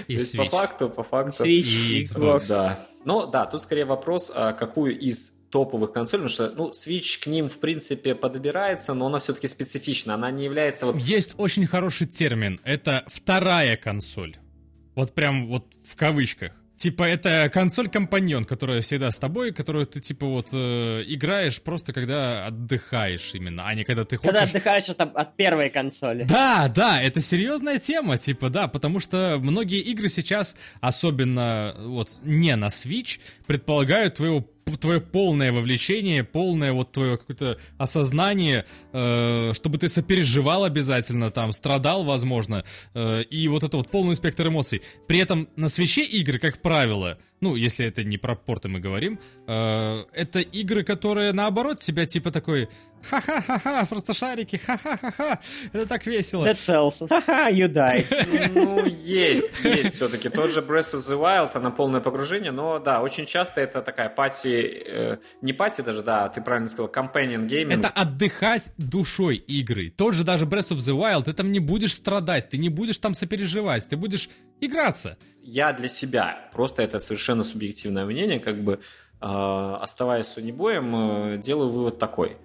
И То есть по Switch. факту, по факту... Switch, И Xbox. Да. Но да, тут скорее вопрос, а какую из топовых консолей, потому что, ну, Switch к ним, в принципе, подбирается, но она все-таки специфична, она не является вот... Есть очень хороший термин. Это вторая консоль. Вот прям вот в кавычках. Типа это консоль-компаньон, которая всегда с тобой, которую ты типа вот э, играешь просто когда отдыхаешь именно, а не когда ты Когда хочешь... отдыхаешь от, от первой консоли. Да, да, это серьезная тема, типа, да, потому что многие игры сейчас, особенно вот не на Switch, предполагают твое твое полное вовлечение, полное вот твое какое-то осознание, э, чтобы ты сопереживал обязательно, там, страдал, возможно, э, и вот это вот полный спектр эмоций. При этом на свече игры, как правило, ну, если это не про порты мы говорим, э, это игры, которые наоборот тебя типа такой ха-ха-ха-ха, просто шарики, ха-ха-ха-ха, это так весело. Dead Cells. Ха-ха, you die. Ну, есть, есть все-таки. Тот же Breath of the Wild, она полное погружение, но да, очень часто это такая пати, э, не пати даже, да, ты правильно сказал, companion gaming. Это отдыхать душой игры. Тот же даже Breath of the Wild, ты там не будешь страдать, ты не будешь там сопереживать, ты будешь играться. Я для себя, просто это совершенно субъективное мнение, как бы э, оставаясь Сонибоем, э, делаю вывод такой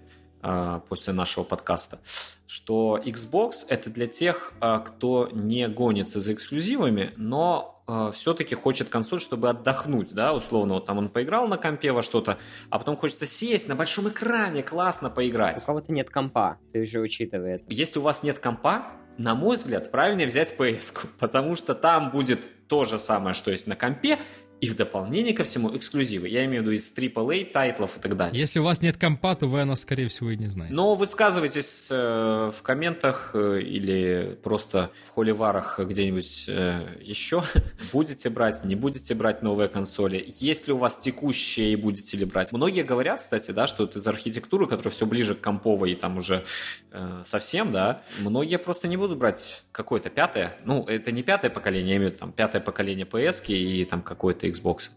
после нашего подкаста, что Xbox это для тех, э, кто не гонится за эксклюзивами, но э, все-таки хочет консоль, чтобы отдохнуть, да, условно, вот там он поиграл на компе во что-то, а потом хочется сесть на большом экране, классно У поиграть. кого-то нет компа, ты уже учитывай это. Если у вас нет компа, на мой взгляд, правильнее взять PS, потому что там будет то же самое, что есть на компе, и в дополнение ко всему эксклюзивы. Я имею в виду из AAA тайтлов и так далее. Если у вас нет компа, то вы о нас, скорее всего, и не знаете. Но высказывайтесь э, в комментах э, или просто в холиварах где-нибудь э, еще. Будете брать, не будете брать новые консоли. Есть ли у вас текущие и будете ли брать? Многие говорят, кстати, да, что это из архитектуры, которая все ближе к комповой и там уже э, совсем, да. Многие просто не будут брать какое-то пятое. Ну, это не пятое поколение, я имею в виду там пятое поколение PS и там какой-то Xbox.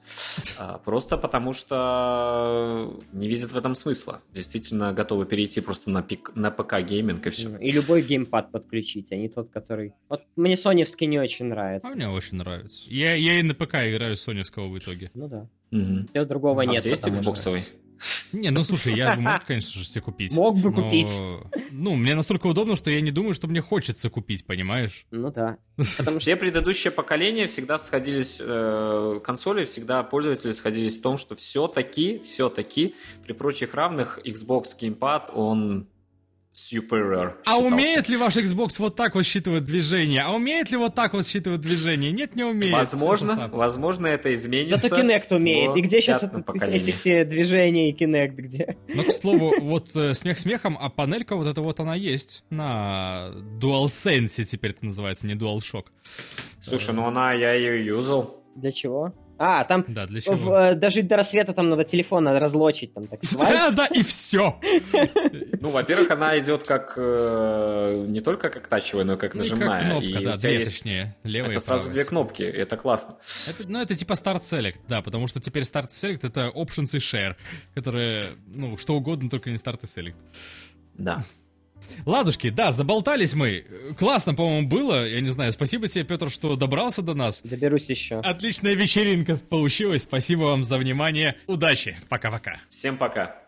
А, Просто потому что не видят в этом смысла. Действительно готовы перейти просто на, пик, на ПК гейминг и все. И любой геймпад подключить, а не тот, который... Вот мне соневский не очень нравится. А мне очень нравится. Я, я и на ПК играю соневского в итоге. Ну да. Мгм. Всего другого А нет. есть потому что- Xboxовый? Не, ну слушай, я бы мог, конечно же, себе купить. Мог бы но- купить. ну, мне настолько удобно, что я не думаю, что мне хочется купить, понимаешь? Ну да. Потому Все предыдущие поколения всегда сходились, э, консоли всегда пользователи сходились в том, что все-таки, все-таки при прочих равных Xbox Gamepad, он superior. А умеет ли ваш Xbox вот так вот считывать движение? А умеет ли вот так вот считывать движение? Нет, не умеет. Возможно, возможно это изменится. Зато Kinect умеет. И где сейчас это, эти все движения и Kinect где? Ну, к слову, вот э, смех смехом, а панелька вот эта вот она есть на DualSense теперь это называется, не DualShock. Слушай, ну она, я ее юзал. Для чего? А, там да, для чего? В, э, даже до рассвета там надо телефон разлочить, там так Да, да, и все. Ну, во-первых, она идет как э, не только как тачевая, но и как нажимная. Кнопка, да, две точнее, левая Это сразу две кнопки, это классно. ну, это типа Start Select, да, потому что теперь Start Select это Options и Share, которые, ну, что угодно, только не Start и Select. Да. Ладушки, да, заболтались мы. Классно, по-моему, было. Я не знаю, спасибо тебе, Петр, что добрался до нас. Доберусь еще. Отличная вечеринка получилась. Спасибо вам за внимание. Удачи. Пока-пока. Всем пока.